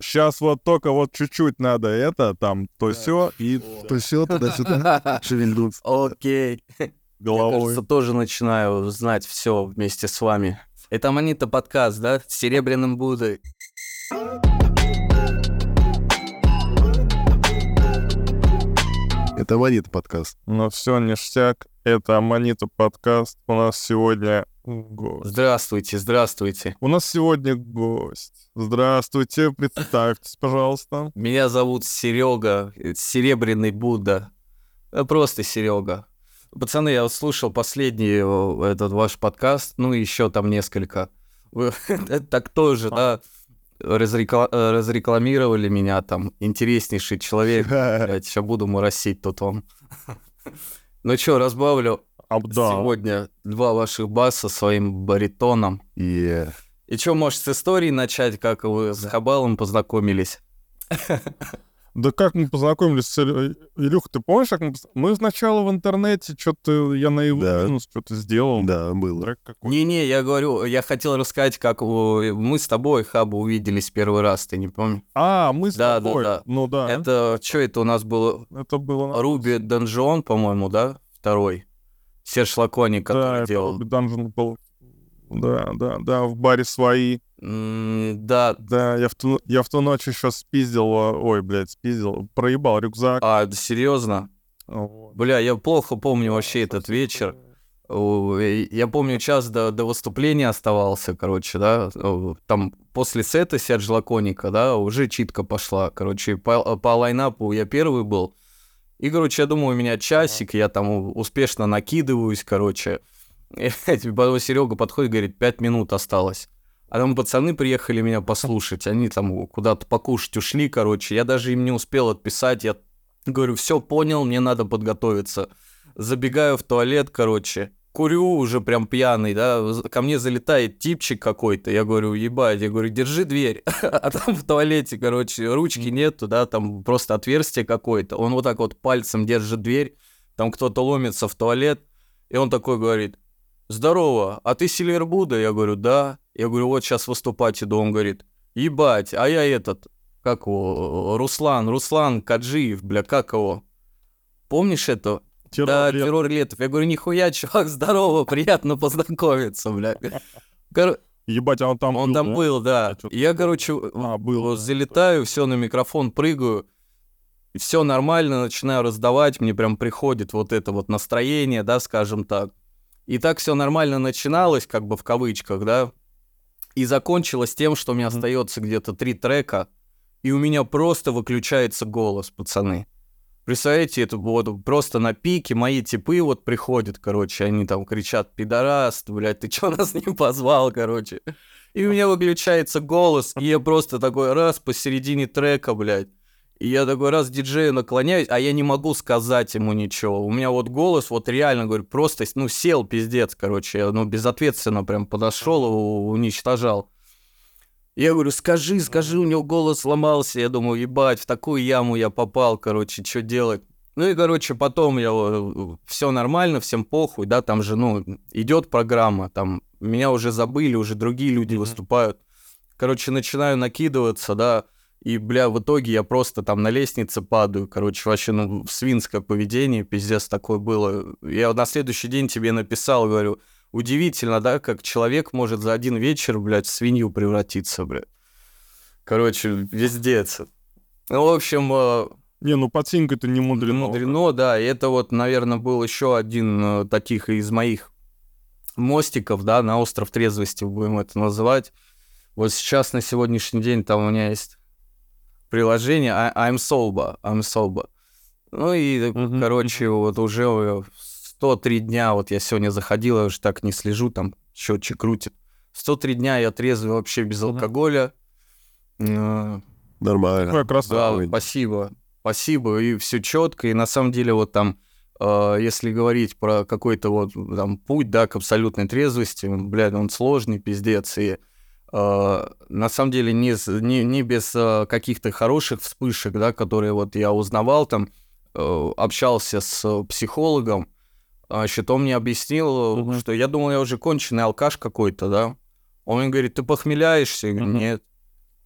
Сейчас вот только вот чуть-чуть надо это, там, то все и То все туда-сюда шевельнуться. Окей. Я, головой. кажется, тоже начинаю знать все вместе с вами. Это Манита подкаст, да? С Серебряным Буддой. Это Ванит подкаст. Ну все, ништяк. Это Аманита подкаст. У нас сегодня гость. Здравствуйте, здравствуйте. У нас сегодня гость. Здравствуйте, представьтесь, пожалуйста. Меня зовут Серега, Серебряный Будда. Э, Просто Серега. Пацаны, я вот слушал последний э, этот ваш подкаст, ну и еще там несколько. Вы так тоже, да, разрекла- э, разрекламировали меня там. Интереснейший человек. Блядь, сейчас буду моросить тут вам. Ну что, разбавлю А, да. сегодня два ваших баса своим баритоном. И И что, может, с истории начать, как вы с Хабалом познакомились? Да как мы познакомились с Илю- Илюх, ты помнишь, как мы... Мы сначала в интернете что-то, я на его Да. что-то сделал. да, было. Не-не, я говорю, я хотел рассказать, как мы с тобой, Хаба, увиделись первый раз, ты не помнишь? А, мы с Да, да, тобой. да. Ну да, это, Это, что это у нас было? было... Руби Данжон, по-моему, да? Второй. Серж Лаконик, который да, делал. Ruby Dungeon был. Да, да, да, в баре свои. М, Да, Да, я в ту, я в ту ночь еще спиздил, а, ой, блядь, спиздил, проебал рюкзак. а, да серьезно? Вот. Бля, я плохо помню вообще этот вечер. Я помню, час до, до выступления оставался, короче, да, там после сета Серж Лаконика, да, уже читка пошла, короче, по, по лайнапу я первый был, и, короче, я думаю, у меня часик, я там успешно накидываюсь, короче, и потом Серега подходит, говорит, пять минут осталось. А там пацаны приехали меня послушать, они там куда-то покушать ушли, короче, я даже им не успел отписать, я говорю, все понял, мне надо подготовиться забегаю в туалет, короче, курю уже прям пьяный, да, ко мне залетает типчик какой-то, я говорю, ебать, я говорю, держи дверь, а там в туалете, короче, ручки нету, да, там просто отверстие какое-то, он вот так вот пальцем держит дверь, там кто-то ломится в туалет, и он такой говорит, здорово, а ты Сильвер Будда? Я говорю, да, я говорю, вот сейчас выступать иду, он говорит, ебать, а я этот, как его, Руслан, Руслан Каджиев, бля, как его? Помнишь это? Террор да, лет. террор летов. Я говорю, нихуя, чувак, здорово, приятно познакомиться, бля. Кор- Ебать, а он там Он был, там да? был, да. И Я, короче, А, был. вот да. залетаю, все на микрофон прыгаю, все нормально, начинаю раздавать, мне прям приходит вот это вот настроение, да, скажем так. И так все нормально начиналось, как бы в кавычках, да, и закончилось тем, что мне Мгм. остается где-то три трека, и у меня просто выключается голос, пацаны. Представляете, это вот просто на пике мои типы вот приходят, короче, они там кричат, пидорас, блядь, ты чё нас не позвал, короче. И у меня выключается голос, и я просто такой раз посередине трека, блядь. И я такой раз диджею наклоняюсь, а я не могу сказать ему ничего. У меня вот голос, вот реально, говорю, просто, ну, сел пиздец, короче. Я, ну, безответственно прям подошел уничтожал. Я говорю, скажи, скажи, у него голос сломался. Я думаю, ебать, в такую яму я попал, короче, что делать? Ну и, короче, потом я все нормально, всем похуй, да, там же, ну, идет программа, там меня уже забыли, уже другие люди Мгм. выступают. Короче, начинаю накидываться, да, и, бля, в итоге я просто там на лестнице падаю, короче, вообще, ну, свинское поведение, пиздец такое было. Я на следующий день тебе написал, говорю, удивительно, да, как человек может за один вечер, блядь, в свинью превратиться, блядь. Короче, вездец. Ну, в общем, э, Не, ну подсинка-то не мудрено. Мудрено, да. И это вот, наверное, был еще один э, таких из моих мостиков, да, на остров трезвости, будем это называть. Вот сейчас, на сегодняшний день, там у меня есть приложение I- I'm sober, I'm sober. Ну и, Мгм, короче, вот уже э, 103 дня, вот я сегодня заходил, я уже так не слежу, там счетчик крутит. 103 дня я трезвый вообще без алкоголя. Нормально. Красава. да, спасибо. Спасибо, и все четко. И на самом деле, вот там, э, если говорить про какой-то вот там путь, да, к абсолютной трезвости, блядь, он сложный, пиздец. И э, на самом деле не, не, не без э, каких-то хороших вспышек, да, которые вот я узнавал там, э, общался с психологом, а, он мне объяснил, Мгм. что я думал, я уже конченый алкаш какой-то, да. Он мне говорит, ты похмеляешься? Я говорю, нет.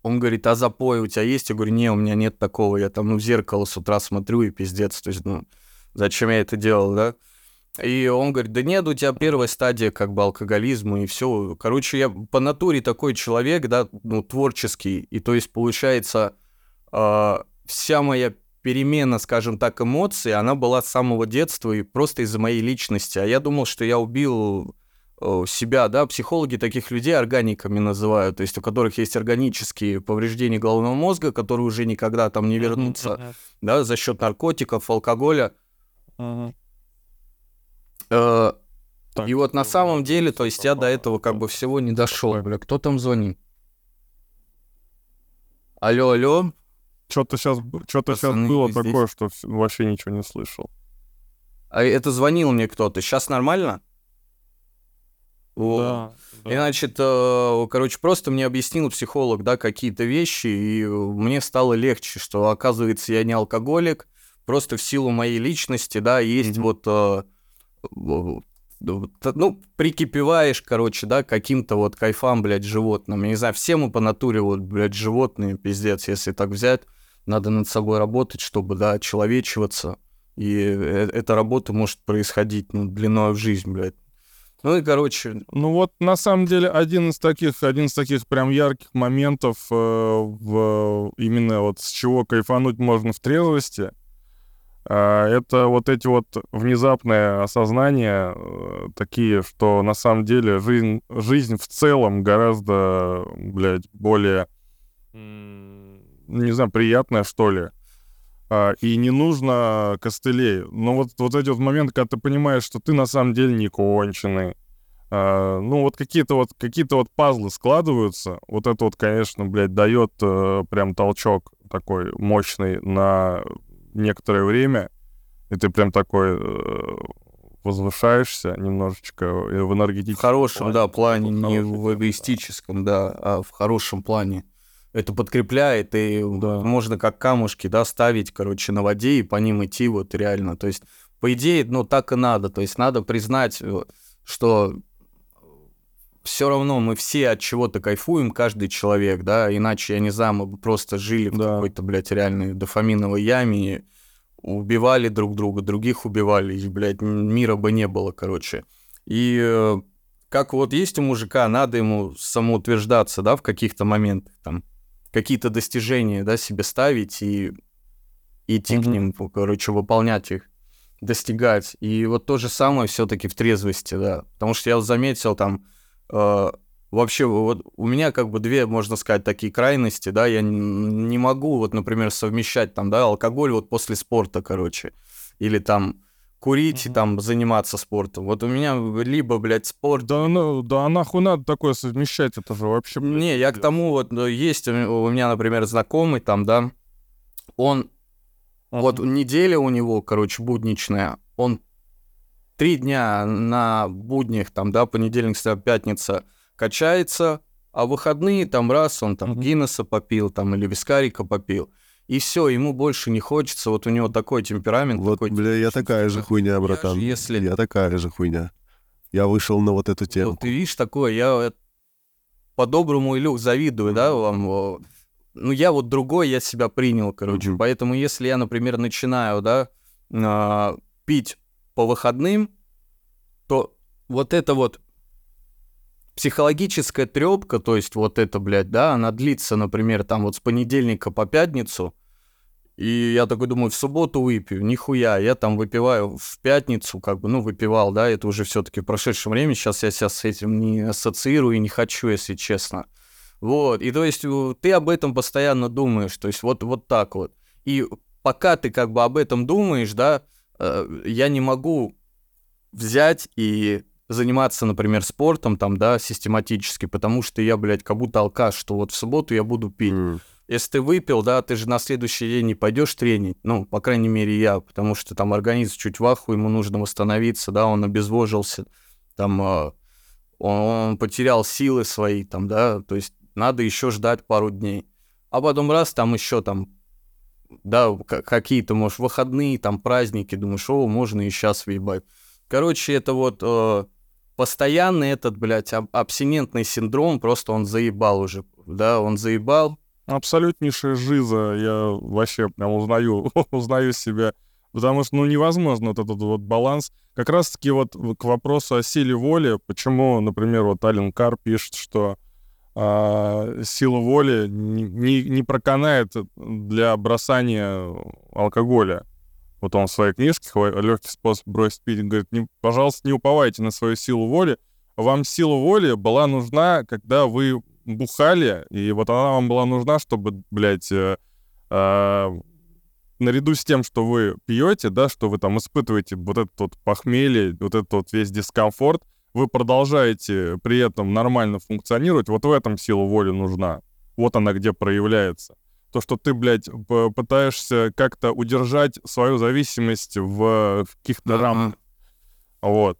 Он говорит, а запой у тебя есть? Я говорю, не, у меня нет такого. Я там, ну, в зеркало с утра смотрю и пиздец. То есть, ну, зачем я это делал, да? И он говорит, да нет, у тебя первая стадия как бы алкоголизма и все. Короче, я по натуре такой человек, да, ну, творческий. И то есть, получается, э, вся моя перемена, скажем так, эмоций, она была с самого детства и просто из-за моей личности. А я думал, что я убил э, себя, да, психологи таких людей органиками называют, то есть у которых есть органические повреждения головного мозга, которые уже никогда там не вернутся, да, за счет наркотиков, алкоголя. Э, Так, И вот на ну, самом деле, то есть я до этого как бы всего не дошел. Бля, кто там звонит? Алло, алло. Что-то сейчас, что-то сейчас было здесь? такое, что вообще ничего не слышал. А это звонил мне кто-то. Сейчас нормально? Да, да. И, значит, э, короче, просто мне объяснил психолог, да, какие-то вещи, и э, мне стало легче, что, оказывается, я не алкоголик, просто в силу моей личности, да, есть Мгм. вот, э, вот, ну, прикипеваешь, короче, да, каким-то вот кайфам, блядь, животным. Я не знаю, все мы по натуре вот, блядь, животные, пиздец, если так взять, надо над собой работать, чтобы, да, человечиваться, и э- эта работа может происходить, ну, длиной в жизнь, блядь. Ну и, короче, Ну вот, на самом деле, один из таких, один из таких прям ярких моментов э, в, именно вот с чего кайфануть можно в трезвости, это вот эти вот внезапные осознания э, такие, что на самом деле жизнь, жизнь в целом гораздо, блядь, более, не знаю, приятная, что ли. А, и не нужно костылей. Но вот, вот эти вот моменты, когда ты понимаешь, что ты на самом деле не конченый, а, ну, вот какие-то вот какие-то вот пазлы складываются. Вот это вот, конечно, блядь, дает э, прям толчок такой мощный на некоторое время. И ты прям такой э, возвышаешься немножечко э, в В энергетическом хорошем, да, плане, В не в плане, да. эгоистическом, да, а в хорошем плане. Это подкрепляет, и Да. можно как камушки, да, ставить, короче, на воде и по ним идти вот реально. То есть, по идее, ну, так и надо. То есть, надо признать, э, что все равно мы все от чего-то кайфуем, каждый человек, да, иначе, я не знаю, мы бы просто жили в Да. какой-то, блядь, реальной дофаминовой яме, и убивали друг друга, других убивали, и, блядь, мира бы не было, короче. И э, как вот есть у мужика, надо ему самоутверждаться, да, в каких-то моментах, там, какие-то достижения, да, себе ставить и идти к Мгм. ним, короче, выполнять их, достигать. И вот то же самое все-таки в трезвости, да. Потому что я заметил там, вообще вот у меня как бы две, можно сказать, такие крайности, да, я не могу вот, например, совмещать там, да, алкоголь вот после спорта, короче, или там курить и Мгм. там заниматься спортом. Вот у меня либо, блядь, спорт, Да, ну, да нахуй надо такое совмещать, это же вообще... блядь, не, я к тому, вот есть у ме- у меня, например, знакомый там, да, он, вот Мгм. неделя у него, короче, будничная, он три дня на буднях, там, да, понедельник, среда, пятница качается, а выходные там раз он там. Гиннесса попил, там, или вискарика попил, и все, ему больше не хочется, вот у него такой темперамент. Вот, такой бля, я такая же хуйня, я братан. же, если Я такая же хуйня. Я вышел на вот эту тему. Вот ты видишь такое, я по-доброму, Илюх, завидую, да, вам. Ну, я вот другой, я себя принял, короче. Поэтому, если я, например, начинаю, да, а, пить по выходным, то вот это вот психологическая трепка, то есть вот это, блядь, да, она длится, например, там вот с понедельника по пятницу, и я такой думаю, в субботу выпью, нихуя, я там выпиваю в пятницу, как бы, ну, выпивал, да, это уже все таки в прошедшем времени, сейчас я себя с этим не ассоциирую и не хочу, если честно. Вот, и то есть ты об этом постоянно думаешь, то есть вот, вот так вот. И пока ты как бы об этом думаешь, да, я не могу взять и заниматься, например, спортом там, да, систематически, потому что я, блядь, как будто алкаш, что вот в субботу я буду пить. М. Если ты выпил, да, ты же на следующий день не пойдешь тренить. Ну, по крайней мере, я, потому что там организм чуть в аху, ему нужно восстановиться, да, он обезвожился, там он, он потерял силы свои, там, да, то есть надо еще ждать пару дней. А потом раз, там еще там, да, какие-то, может, выходные, там, праздники, думаешь, о, можно и сейчас въебать. Короче, это вот э, постоянный этот, блядь, аб- абстинентный синдром, просто он заебал уже, да, он заебал, Абсолютнейшая жиза. Я вообще прям узнаю, узнаю себя. Потому что, ну, невозможно вот этот вот баланс. Как раз-таки вот к вопросу о силе воли, почему, например, вот Ален Кар пишет, что э, сила воли не, не, не проканает для бросания алкоголя. Вот он в своей книжке «Легкий способ бросить пить» говорит, не, пожалуйста, не уповайте на свою силу воли. Вам сила воли была нужна, когда вы бухали, и вот она вам была нужна, чтобы, блядь, э, э, наряду с тем, что вы пьете, да, что вы там испытываете вот этот вот похмелье, вот этот вот весь дискомфорт, вы продолжаете при этом нормально функционировать, вот в этом сила воли нужна. Вот она где проявляется. То, что ты, блядь, пытаешься как-то удержать свою зависимость в, в каких-то рамках. Вот.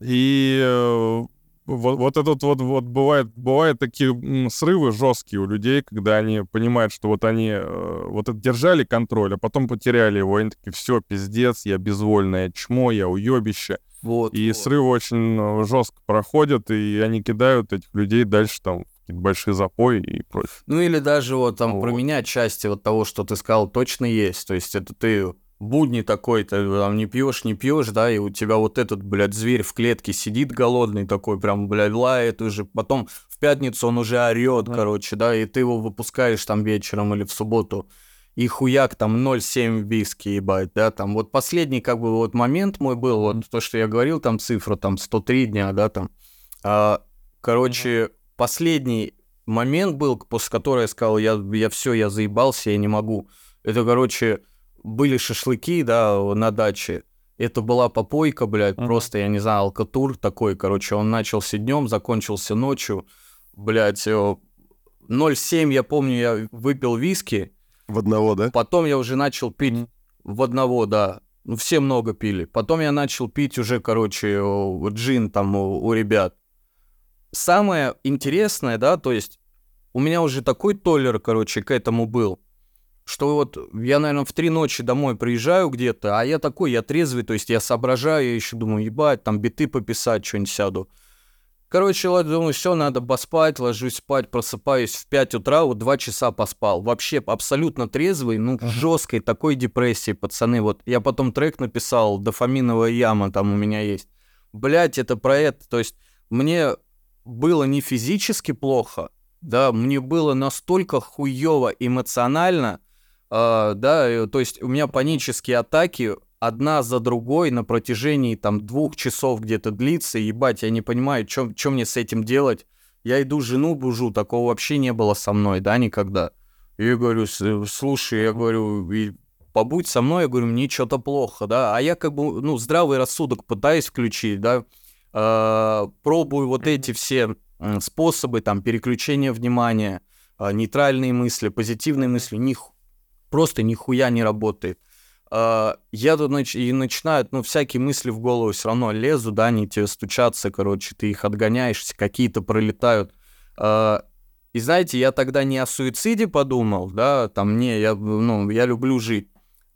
И э, вот, вот этот вот, вот бывает, бывают такие срывы жесткие у людей, когда они понимают, что вот они э, вот это держали контроль, а потом потеряли его, они такие, все, пиздец, я безвольное чмо, я уебище. Вот, и вот. срывы очень э, жестко проходят, и они кидают этих людей дальше там какие-то большие запои и прочее. Ну или даже вот там вот. про меня части вот того, что ты сказал, точно есть. То есть это ты будни такой, ты там не пьешь, не пьешь, да, и у тебя вот этот, блядь, зверь в клетке сидит голодный такой, прям, блядь, лает уже, потом в пятницу он уже орет, да. короче, да, и ты его выпускаешь там вечером или в субботу, и хуяк там 0,7 виски, ебать, да, там вот последний как бы вот момент мой был, вот то, что я говорил, там цифра, там 103 дня, да, там, а, короче, последний момент был, после которого я сказал, я, я все, я заебался, я не могу, это, короче, были шашлыки, да, на даче. Это была попойка, блядь, uh-huh. просто, я не знаю, алкатур такой, короче, он начался днем, закончился ночью, блядь, 0,7, я помню, я выпил виски. В одного, да? Потом я уже начал пить mm-hmm. в одного, да. Ну, все много пили. Потом я начал пить уже, короче, джин там у, у ребят. Самое интересное, да, то есть у меня уже такой толлер, короче, к этому был что вот я, наверное, в три ночи домой приезжаю где-то, а я такой, я трезвый, то есть я соображаю, я еще думаю, ебать, там биты пописать, что-нибудь сяду. Короче, я думаю, все, надо поспать, ложусь спать, просыпаюсь в 5 утра, вот 2 часа поспал. Вообще абсолютно трезвый, ну, в жесткой такой депрессии, пацаны. Вот я потом трек написал, дофаминовая яма там у меня есть. Блять, это про это. То есть мне было не физически плохо, да, мне было настолько хуево эмоционально, Uh, да, то есть у меня панические атаки одна за другой на протяжении там двух часов где-то длится, ебать, я не понимаю, что мне с этим делать. Я иду жену бужу, такого вообще не было со мной, да, никогда. И я говорю, слушай, я говорю, и побудь со мной, я говорю, мне что-то плохо, да, а я как бы, ну, здравый рассудок пытаюсь включить, да, э, пробую вот эти все способы, там, переключения внимания, э, нейтральные мысли, позитивные мысли, них просто нихуя не работает. Uh, я тут нач... и начинают, ну, всякие мысли в голову все равно лезут, да, они тебе стучатся, короче, ты их отгоняешь, какие-то пролетают. Uh, и знаете, я тогда не о суициде подумал, да, там, не, я, ну, я люблю жить.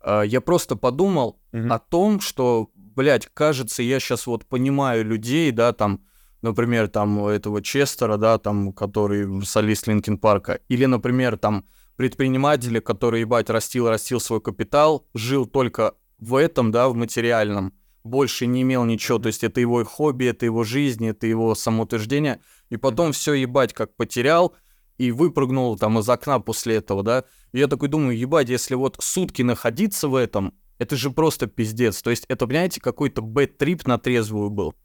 Uh, я просто подумал mm-hmm. о том, что, блядь, кажется, я сейчас вот понимаю людей, да, там, например, там, этого Честера, да, там, который солист Linkin Park а, или, например, там, предпринимателя, который, ебать, растил, растил свой капитал, жил только в этом, да, в материальном, больше не имел ничего, то есть это его хобби, это его жизнь, это его самоутверждение, и потом все, ебать, как потерял, и выпрыгнул там из окна после этого, да, и я такой думаю, ебать, если вот сутки находиться в этом, это же просто пиздец, то есть это, понимаете, какой-то bad trip на трезвую был,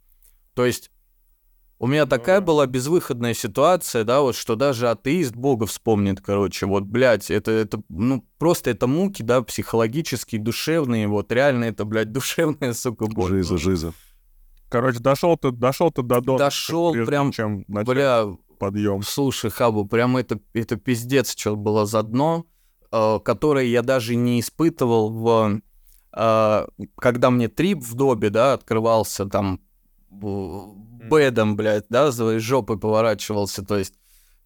то есть у меня такая была безвыходная ситуация, да, вот что даже атеист Бога вспомнит, короче, вот, блядь, это, это, ну, просто это муки, да, психологические, душевные, вот, реально это, блядь, душевная, сука, боль. Жиза, жиза. Короче, дошел ты, дошел ты до дома. Дошел прям, чем бля, подъем. Слушай, Хабу, прям это, это пиздец, что было за дно, э, которое я даже не испытывал в, э, когда мне трип в добе, да, открывался там бэдом, блядь, да, своей жопой поворачивался, то есть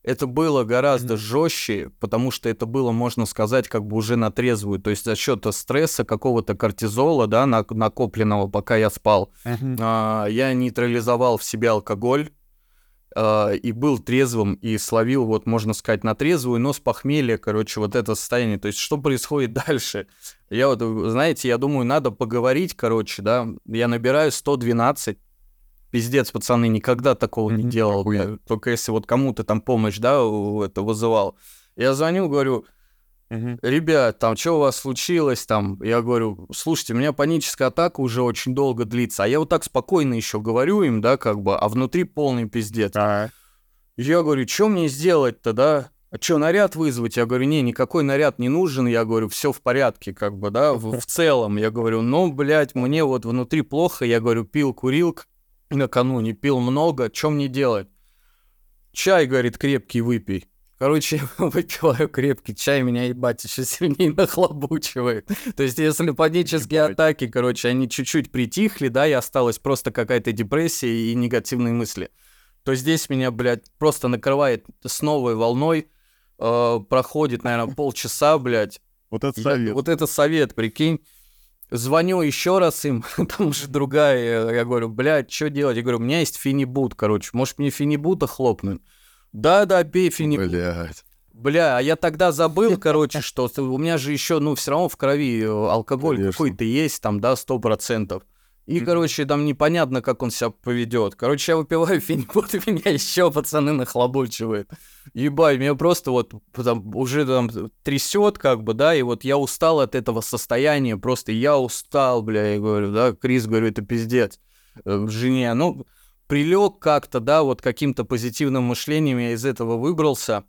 это было гораздо mm-hmm. жестче, потому что это было, можно сказать, как бы уже на трезвую. То есть за счет стресса, какого-то кортизола, да, на, накопленного, пока я спал, mm-hmm. а, я нейтрализовал в себе алкоголь. э, и был трезвым, и словил, вот, можно сказать, на трезвую, но с похмелья, короче, вот это состояние. То есть, что происходит дальше? Я вот, знаете, я думаю, надо поговорить, короче, да. Я набираю 112, пиздец, пацаны, никогда такого не делал. Только если вот кому-то там помощь, да, это вызывал. Я звоню, говорю, ребят, там, что у вас случилось, там, я говорю, слушайте, у меня паническая атака уже очень долго длится, а я вот так спокойно еще говорю им, да, как бы, а внутри полный пиздец. А, Я говорю, что мне сделать-то, да? А что, наряд вызвать? Я говорю, не, никакой наряд не нужен. Я говорю, все в порядке, как бы, да, в, в целом. Я говорю, ну, блядь, мне вот внутри плохо. Я говорю, пил, курил накануне, пил много. Что мне делать? Чай, говорит, крепкий выпей. Короче, я выпиваю крепкий чай, меня, ебать, еще сильнее нахлобучивает. То есть, если панические Ебать. атаки, короче, они чуть-чуть притихли, да, и осталась просто какая-то депрессия и негативные мысли, то здесь меня, блядь, просто накрывает с новой волной, э, проходит, наверное, полчаса, блядь. вот это Я- совет. вот это совет, прикинь. Звоню еще раз им, там уже другая, я говорю, блядь, что делать? Я говорю, у меня есть финибут, короче, может мне финибута хлопнуть? Да-да, пей финибут. Блядь. Бля, а я тогда забыл, короче, что у меня же еще, ну, все равно в крови э, алкоголь какой-то есть, там, да, сто процентов. И, короче, там непонятно, как он себя поведет. Короче, я выпиваю финибут, и меня еще пацаны нахлобучивают. Ебать, меня просто вот там, уже там трясет, как бы, да, и вот я устал от этого состояния, просто я устал, бля, я говорю, да, Крис, говорю, это пиздец. Э, Жене, ну, прилег как-то, да, вот каким-то позитивным мышлением я из этого выбрался,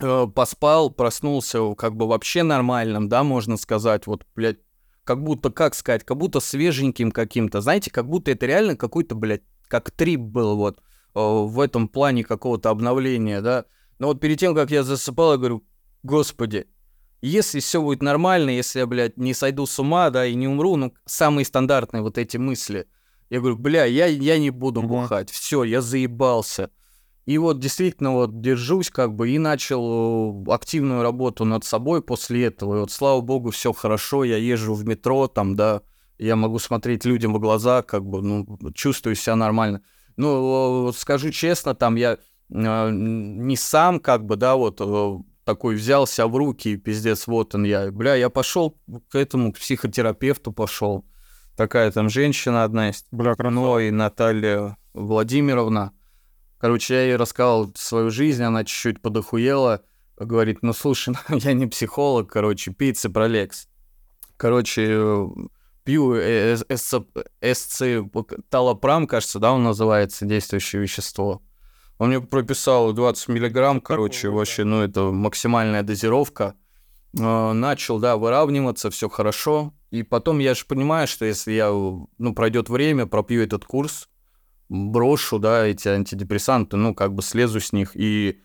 э, поспал, проснулся как бы вообще нормальным, да, можно сказать, вот, блядь, как будто, как сказать, как будто свеженьким каким-то, знаете, как будто это реально какой-то, блядь, как трип был вот э, в этом плане какого-то обновления, да. Но вот перед тем, как я засыпал, я говорю, господи, если все будет нормально, если я, блядь, не сойду с ума, да, и не умру, ну, самые стандартные вот эти мысли. Я говорю, бля, я, я не буду бухать, все, я заебался. И вот действительно вот держусь как бы и начал э, активную работу над собой после этого. И вот слава богу, все хорошо, я езжу в метро, там, да, я могу смотреть людям в глаза, как бы, ну, чувствую себя нормально. Ну, скажу честно, там я э, не сам, как бы, да, вот э, такой взялся в руки, и пиздец, вот он я. Бля, я пошел к этому, к психотерапевту пошел. Такая там женщина одна есть, Бля, красава. Ной Наталья Владимировна. Короче, я ей рассказал свою жизнь, она чуть-чуть подохуела. Говорит, ну слушай, я не психолог, короче, пей Ципролекс. Короче, э, пью э, СЦ, талопрам, кажется, да, он называется, действующее вещество. Он мне прописал 20 миллиграмм, короче, вообще, ну, это максимальная дозировка. Э, Начал, да, выравниваться, все хорошо. И потом я же понимаю, что если я, ну, пройдет время, пропью этот курс, брошу, да, эти антидепрессанты, ну, как бы слезу с них, и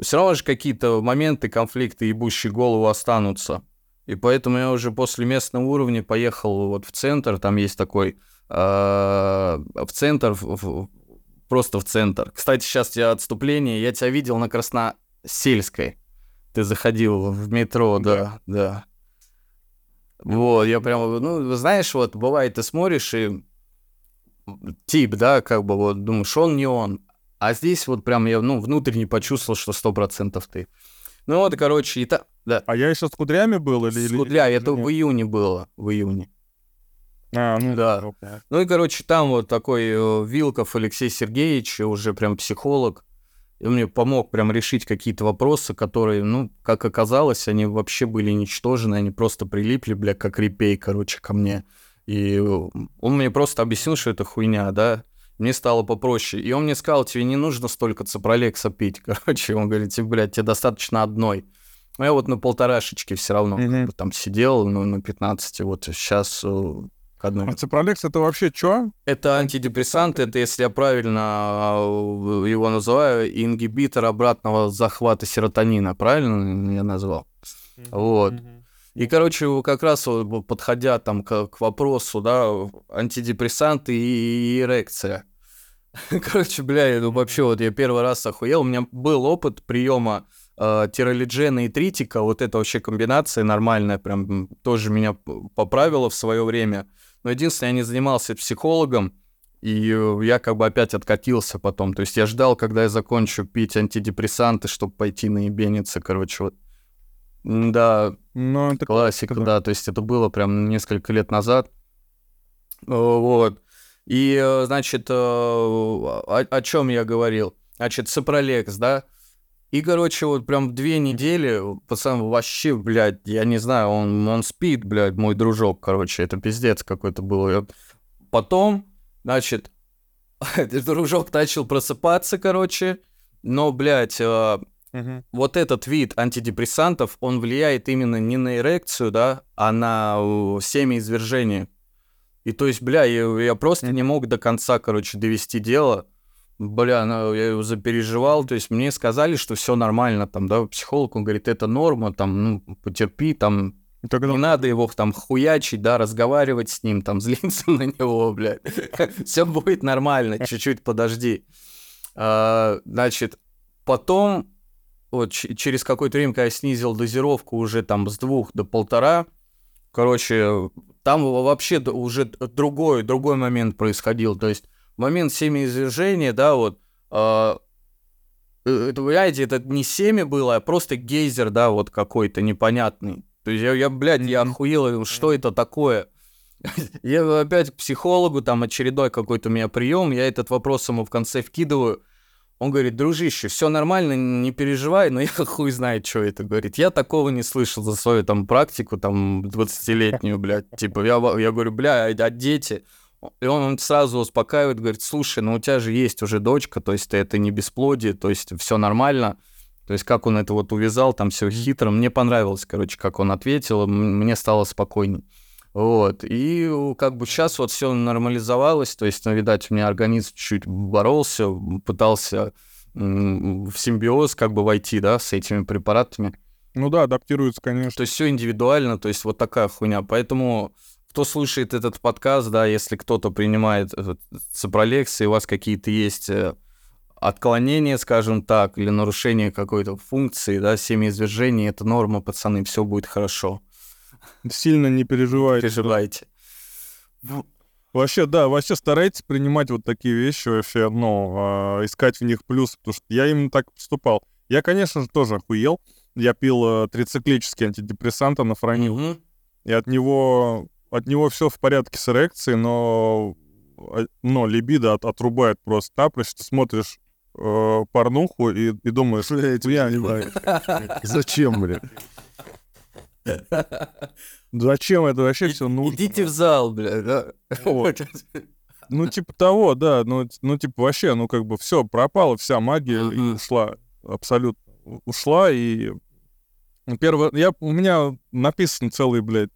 все равно же какие-то моменты, конфликты, ебущие голову останутся. И поэтому я уже после местного уровня поехал вот в центр, там есть такой, э, в центр, в- в- просто в центр. Кстати, сейчас я отступление, я тебя видел на Красносельской. Ты заходил в метро, да, да. Вот, я прям, ну, знаешь, вот бывает, ты смотришь и тип, да, как бы вот думаешь, он не он. А здесь вот прям я, ну, внутренне почувствовал, что сто процентов ты. Ну вот, короче, и так, да. А я еще с кудрями был или... С или это нет? в июне было, в июне. А, ну Да. ну, понятно. Ну и, короче, там вот такой э, Вилков Алексей Сергеевич, уже прям психолог, и он мне помог прям решить какие-то вопросы, которые, ну, как оказалось, они вообще были ничтожны, они просто прилипли, бля, как репей, короче, ко мне. И э, он мне просто объяснил, что это хуйня, да, мне стало попроще. И он мне сказал, тебе не нужно столько цепролекса пить, короче, он говорит, тебе, блядь, тебе достаточно одной. Ну, я вот на полторашечке все равно как Мгм. бы там сидел, ну, на 15, вот сейчас к одной. А ципролекс это вообще что? Это антидепрессант, это, если я правильно а, его называю, ингибитор обратного захвата серотонина, правильно я назвал? Вот. И, короче, как раз подходя там к, к вопросу, да, антидепрессанты и, и эрекция. Короче, бля, ну вообще вот я первый раз охуел, у меня был опыт приема э, тиролиджена и тритика, вот это вообще комбинация нормальная, прям тоже меня поправила в свое время. Но единственное, я не занимался психологом, И э, я как бы опять откатился потом. То есть я ждал, когда я закончу пить антидепрессанты, чтобы пойти на ебениться, короче, вот. Да, Ну, это классика, да. да. То есть это было прям несколько лет назад. Э, Вот. И, э, значит, э, о, о чем я говорил? Значит, Сопролекс, да? И, короче, вот прям две недели, пацан, вообще, блядь, я не знаю, он, он спит, блядь, мой дружок, короче, это пиздец какой-то был. Я- Потом, значит, дружок начал просыпаться, короче, но, блядь, Мгм. вот этот вид антидепрессантов, он влияет именно не на эрекцию, да, а на семяизвержение. И то есть, бля, я, я просто не мог до конца, короче, довести дело. Бля, ну, я его запереживал, то есть мне сказали, что все нормально, там, да, психолог, он говорит, это норма, там, ну, потерпи, там, Тогда не надо его там хуячить, да, разговаривать с ним, там, злиться на него, блядь. Все будет нормально, чуть-чуть подожди. А, Значит, потом, вот через какое-то время, когда я снизил дозировку уже там с двух до полтора, короче, там во- вообще уже другой, другой момент происходил. То есть момент семяизвержения, да, вот, а, э, это, понимаете, это не семя было, а просто гейзер, да, вот какой-то непонятный. То есть я, я блядь, я охуел, что это такое? Я опять к психологу, там очередной какой-то у меня прием, я этот вопрос ему в конце вкидываю. Он говорит, дружище, все нормально, не переживай, но я хуй знает, что это. Говорит, я такого не слышал за свою там практику, там, 20-летнюю, блядь. Типа, я, я говорю, бля, а а дети? И он, он сразу успокаивает, говорит, слушай, ну у тебя же есть уже дочка, то есть это не бесплодие, то есть все нормально. То есть как он это вот увязал, там все хитро. Мне понравилось, короче, как он ответил, мне стало спокойней. Вот, и э, как бы сейчас вот все нормализовалось, то есть, ну, видать, у меня организм чуть боролся, пытался в симбиоз как бы войти, да, с этими препаратами. Ну да, адаптируется, конечно. То есть все индивидуально, то есть вот такая хуйня. Поэтому кто слушает этот подкаст, да, если кто-то принимает этот цепролекс, и у вас какие-то есть э, отклонения, скажем так, или нарушение какой-то функции, да, семяизвержение, это норма, пацаны, все будет хорошо. Сильно не Не переживайте. переживайте. Вообще, да, вообще старайтесь принимать вот такие вещи, вообще, ну, а, искать в них плюс, потому что я именно так поступал. Я, конечно же, тоже охуел. Я пил э, трициклический антидепрессант, нафронил. Мгм. И от него, от него все в порядке с эрекцией, но, а, но либидо от- отрубает просто напрочь. Ты смотришь э, порнуху и, и думаешь, Я я занимаюсь. Зачем, блин? Зачем это вообще все нужно? Идите в зал, бля, да. Ну, типа того, да. Ну, ну типа, вообще, ну, как бы все, пропала вся магия и ушла. Абсолютно ушла. И ну, первое... Я, у меня написан целый, блядь,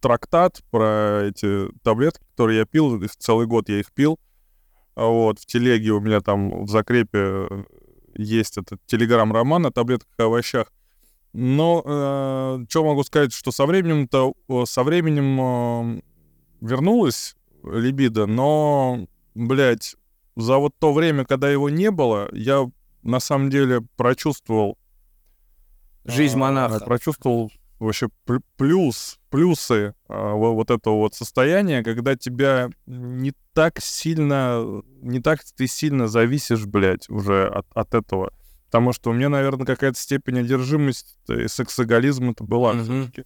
трактат про эти таблетки, которые я пил. Целый год я их пил. А Вот, в телеге у меня там в закрепе э, есть этот телеграм-роман о таблетках и овощах. Но что могу сказать, что со временем-то, со временем э, вернулась либидо, но, блядь, за вот то время, когда его не было, я на самом деле прочувствовал... Жизнь а, монаха. Прочувствовал вообще плю- плюс, плюсы во- вот этого вот состояния, когда тебя не так сильно, не так ты сильно зависишь, блядь, уже от, от этого. Потому что у меня, наверное, какая-то степень одержимости и сексоголизм это была Мгм. всё-таки.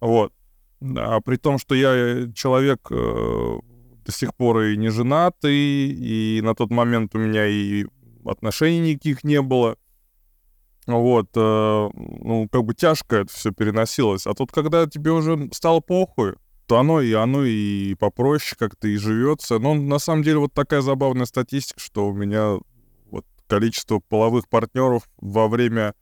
Вот. А при том, что я э, человек э, до сих пор и не женатый, и на тот момент у меня и отношений никаких не было. Вот, э, ну, как бы тяжко это все переносилось. А тут, когда тебе уже стало похуй, то оно и оно и попроще как-то и живется. Но на самом деле вот такая забавная статистика, что у меня количество половых партнеров во время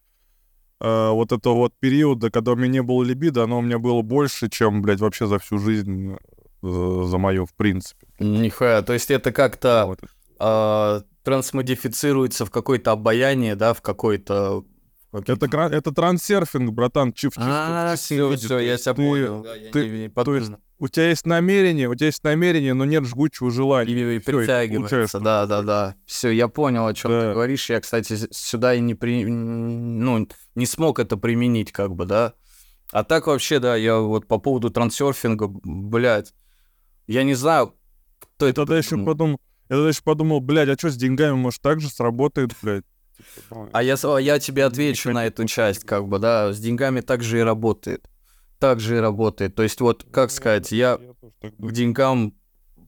э, вот этого вот периода, когда у меня не было либидо, оно у меня было больше, чем, блядь, вообще за всю жизнь э, за мою, в принципе. Нихуя, то есть это как-то Вот. а, трансмодифицируется в какое-то обаяние, да, в какой-то... Это, кра- это трансерфинг, братан, чиф, А, все, все, я тебя Ты- понял. Да, я ты- не- не то есть. У тебя есть намерение, у тебя есть намерение, но нет жгучего желания. И, и Всё, притягивается, да, да, да. Все, я понял, о чем Да. ты говоришь. Я, кстати, сюда и не при... ну, не смог это применить, как бы, да. А так вообще, да, я вот по поводу трансерфинга, блядь, я не знаю, Кто Я это тогда еще подумал, я тогда еще подумал, блядь, а что с деньгами, может, так же сработает, блядь? Типа, ну, А я, я тебе отвечу на эту часть, как бы, да, с деньгами так же и работает. Так же и работает. То есть вот, как сказать, я к деньгам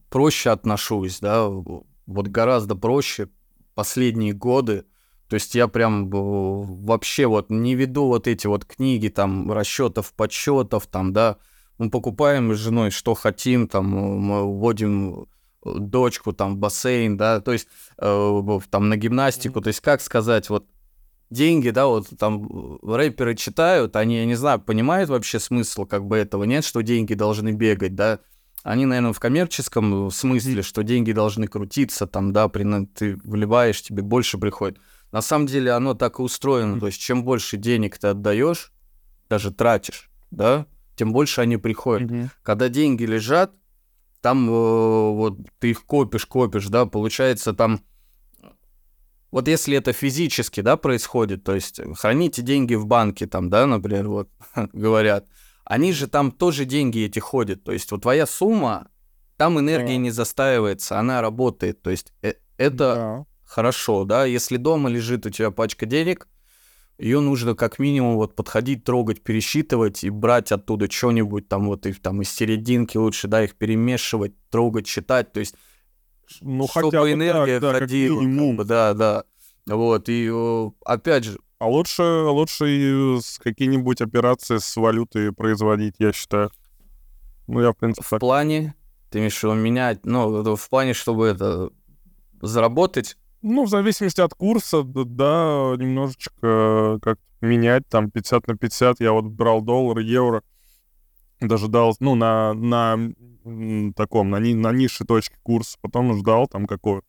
проще отношусь, да, вот гораздо проще последние годы. То есть я прям э, вообще вот не веду вот эти вот книги там расчетов, подсчетов, там, да. Мы покупаем с женой, что хотим, там, э, мы вводим э, дочку там в бассейн, да, то есть э, там на гимнастику, то есть как сказать, вот деньги, да, вот там рэперы читают, они, я не знаю, понимают вообще смысл как бы этого, нет, что деньги должны бегать, да, они, наверное, в коммерческом смысле, что деньги должны крутиться, там, да, при, ты вливаешь, тебе больше приходит. На самом деле оно так и устроено, то есть чем больше денег ты отдаешь, даже тратишь, да, тем больше они приходят. Когда деньги лежат, там э, вот ты их копишь, копишь, да, получается там... Вот если это физически, да, происходит, то есть э, храните деньги в банке, там, да, например, вот говорят, они же там тоже деньги эти ходят, то есть вот твоя сумма, там энергия Да. не застаивается, она работает, то есть э, это Да. хорошо, да, если дома лежит у тебя пачка денег, ее нужно как минимум вот подходить, трогать, пересчитывать и брать оттуда что-нибудь там вот и там из серединки лучше, да, их перемешивать, трогать, читать, то есть Ну, чтобы хотя бы энергия так, да, как ходила, как минимум. бы, да, да, вот, и э, опять же, А лучше, лучше какие-нибудь операции с валютой производить, я считаю. Ну, я, в принципе, в так. плане, ты имеешь в виду менять, ну, в плане, чтобы это заработать, Ну, в зависимости от курса, да, немножечко как менять, там, 50 на 50. Я вот брал доллар, евро, даже дал, ну, на, на таком, на, ни- на низшей точке курса, потом ждал там какого-то.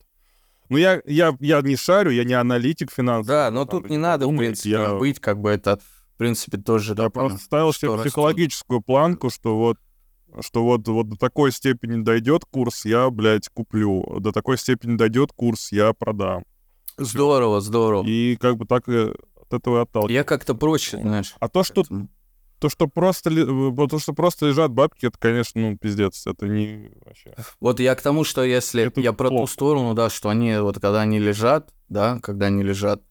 Ну, я, я, я не шарю, я не аналитик финансовый. да, но там, тут не надо, в принципе, я- быть, как бы это, в принципе, тоже, Я просто ставил себе психологическую планку, что вот что вот, вот до такой степени дойдет курс, я, блядь, куплю. До такой степени дойдет курс, я продам. Здорово, здорово. И как бы так и от этого отталкиваюсь. Я как-то проще, знаешь. А то, что, поэтому- то, что просто, э, то, что просто лежат бабки, это, конечно, ну, пиздец. Это не вообще. Вот я к тому, что если Это я про ту плохо. сторону, да, что они вот когда они лежат, да, когда они лежат,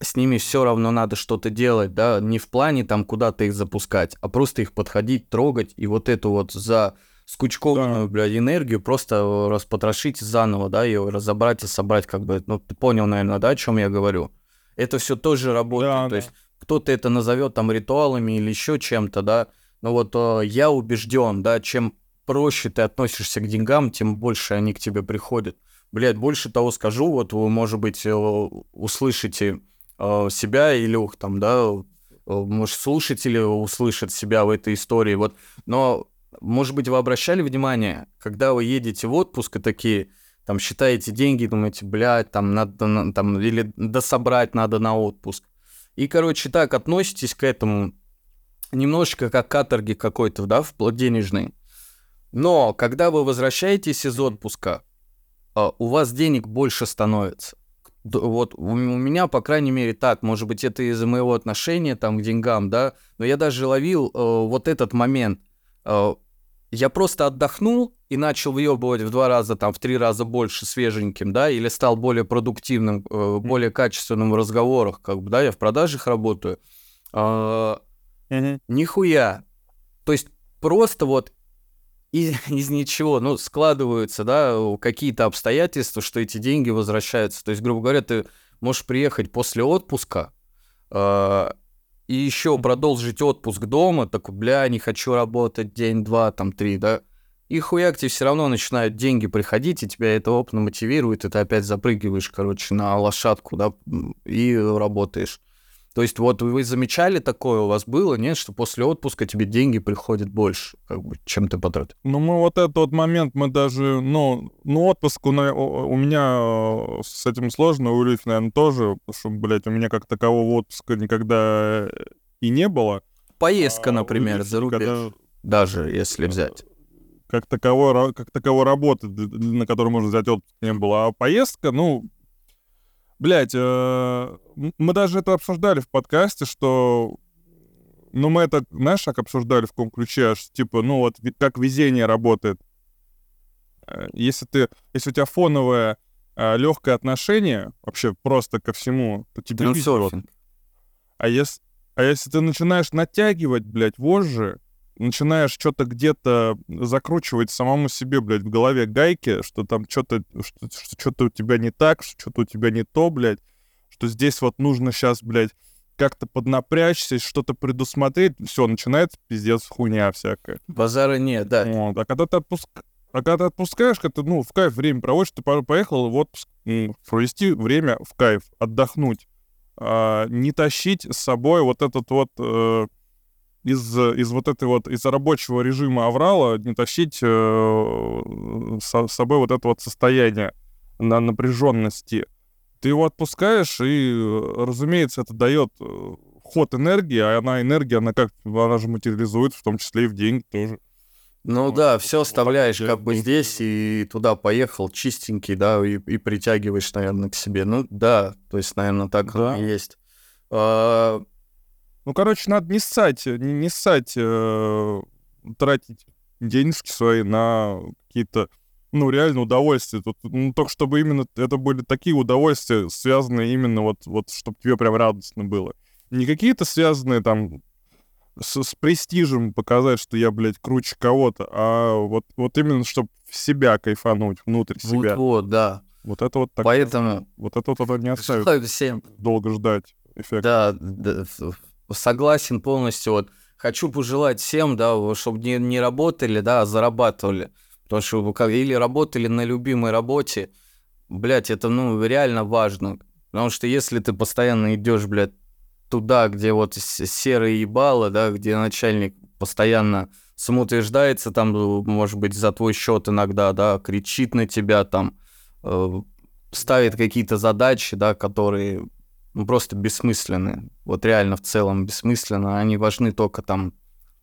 с ними все равно надо что-то делать, да, не в плане там куда-то их запускать, а просто их подходить, трогать и вот эту вот за скучкованную, блядь, энергию просто э, распотрошить заново, да, ее разобрать и собрать, как бы, ну, ты понял, наверное, да, о чем я говорю? Это все тоже работает, Да, то да. есть кто-то это назовет там ритуалами или еще чем-то, да, но вот э, я убежден, да, чем проще ты относишься к деньгам, тем больше они к тебе приходят. Блядь, больше того скажу, вот вы, может быть, э, услышите э, себя или ух, там, да, э, может, слушатели услышат себя в этой истории, вот, но, может быть, вы обращали внимание, когда вы едете в отпуск и такие, там, считаете деньги, думаете, блядь, там, надо, на- там, или дособрать надо на отпуск. И, короче, так относитесь к этому немножечко как к каторге какой-то, да, вплоть денежной. Но когда вы возвращаетесь из отпуска, а, у вас денег больше становится. Вот у меня, по крайней мере, так, может быть, это из-за моего отношения там к деньгам, да, но я даже ловил э, вот этот момент. Э, я просто отдохнул и начал въебывать в два раза, там, в три раза больше свеженьким, да, или стал более продуктивным, э, более качественным в разговорах, как бы, да, я в продажах работаю. А, Нихуя. То есть просто вот из, из ничего, ну, складываются, да, какие-то обстоятельства, что эти деньги возвращаются. То есть, грубо говоря, ты можешь приехать после отпуска э, и еще продолжить отпуск дома, такой, бля, не хочу работать день, два, там, три, да, и хуяк тебе все равно начинают деньги приходить, и тебя это опытно мотивирует, и ты опять запрыгиваешь, короче, на лошадку, да, и работаешь. То есть вот вы замечали такое у вас было, нет, что после отпуска тебе деньги приходят больше, как бы, чем ты потратил? Ну, мы вот этот вот момент, мы даже, ну, ну отпуск у, у меня э, с этим сложно, у Ильи, наверное, тоже, потому что, блядь, у меня как такового отпуска никогда и не было. Поездка, А например, Ильи за рубеж, никогда даже если взять. Как таковой, как таковой работы, на которой можно взять отпуск, не было. А поездка, ну, блядь, э, мы даже это обсуждали в подкасте, что ну, мы это, знаешь, как обсуждали в каком ключе, аж, типа, ну, вот как везение работает. э, если ты, если у тебя фоновое э, легкое отношение вообще просто ко всему, то тебе. А если, а если ты начинаешь натягивать, блядь, вожжи, начинаешь что-то где-то закручивать самому себе, блядь, в голове гайки, что там что-то что, что-то у тебя не так, что что-то у тебя не то, блядь, что здесь вот нужно сейчас, блядь, как-то поднапрячься, что-то предусмотреть, все, начинается пиздец хуйня всякая. Базара нет, да. Вот. А когда ты отпуск... А когда ты отпускаешь, когда ты, ну, в кайф время проводишь, ты по- поехал в отпуск, провести время в кайф, отдохнуть. А, не тащить с собой вот этот вот э, из, из вот этой вот, из рабочего режима аврала, не тащить э, с собой вот это вот состояние на напряженности. Ты его отпускаешь, и, разумеется, это дает э, ход энергии, а она энергия, она как, она же материализуется, в том числе и в деньги тоже. Ну Вот. да, все Вот оставляешь так как бы вот. здесь и туда поехал чистенький, да, и, и притягиваешь, наверное, к себе. Ну да, то есть, наверное, так Да. и есть. А, Ну, короче, надо не ссать, не, не ссать, э, тратить денежки свои на какие-то, ну, реально удовольствия. Тут, ну, только чтобы именно это были такие удовольствия, связанные именно вот, вот чтобы тебе прям радостно было. Не какие-то связанные там с, с престижем показать, что я, блядь, круче кого-то, а вот, вот именно, чтобы себя кайфануть, внутрь себя. вот, да. Вот это вот так. Поэтому Вот это вот это не оставит всем долго ждать эффект. Да, да, согласен полностью. Вот хочу пожелать всем, да, чтобы не, не работали, да, а зарабатывали. Потому что вы как- или работали на любимой работе, блядь, это, ну, реально важно. Потому что если ты постоянно идешь, блядь, туда, где вот серые ебало, да, где начальник постоянно самоутверждается, там, э, может быть, за твой счет иногда, да, кричит на тебя, там, э, ставит какие-то задачи, да, которые ну, просто бессмысленны. Вот реально в целом бессмысленно. Они важны только там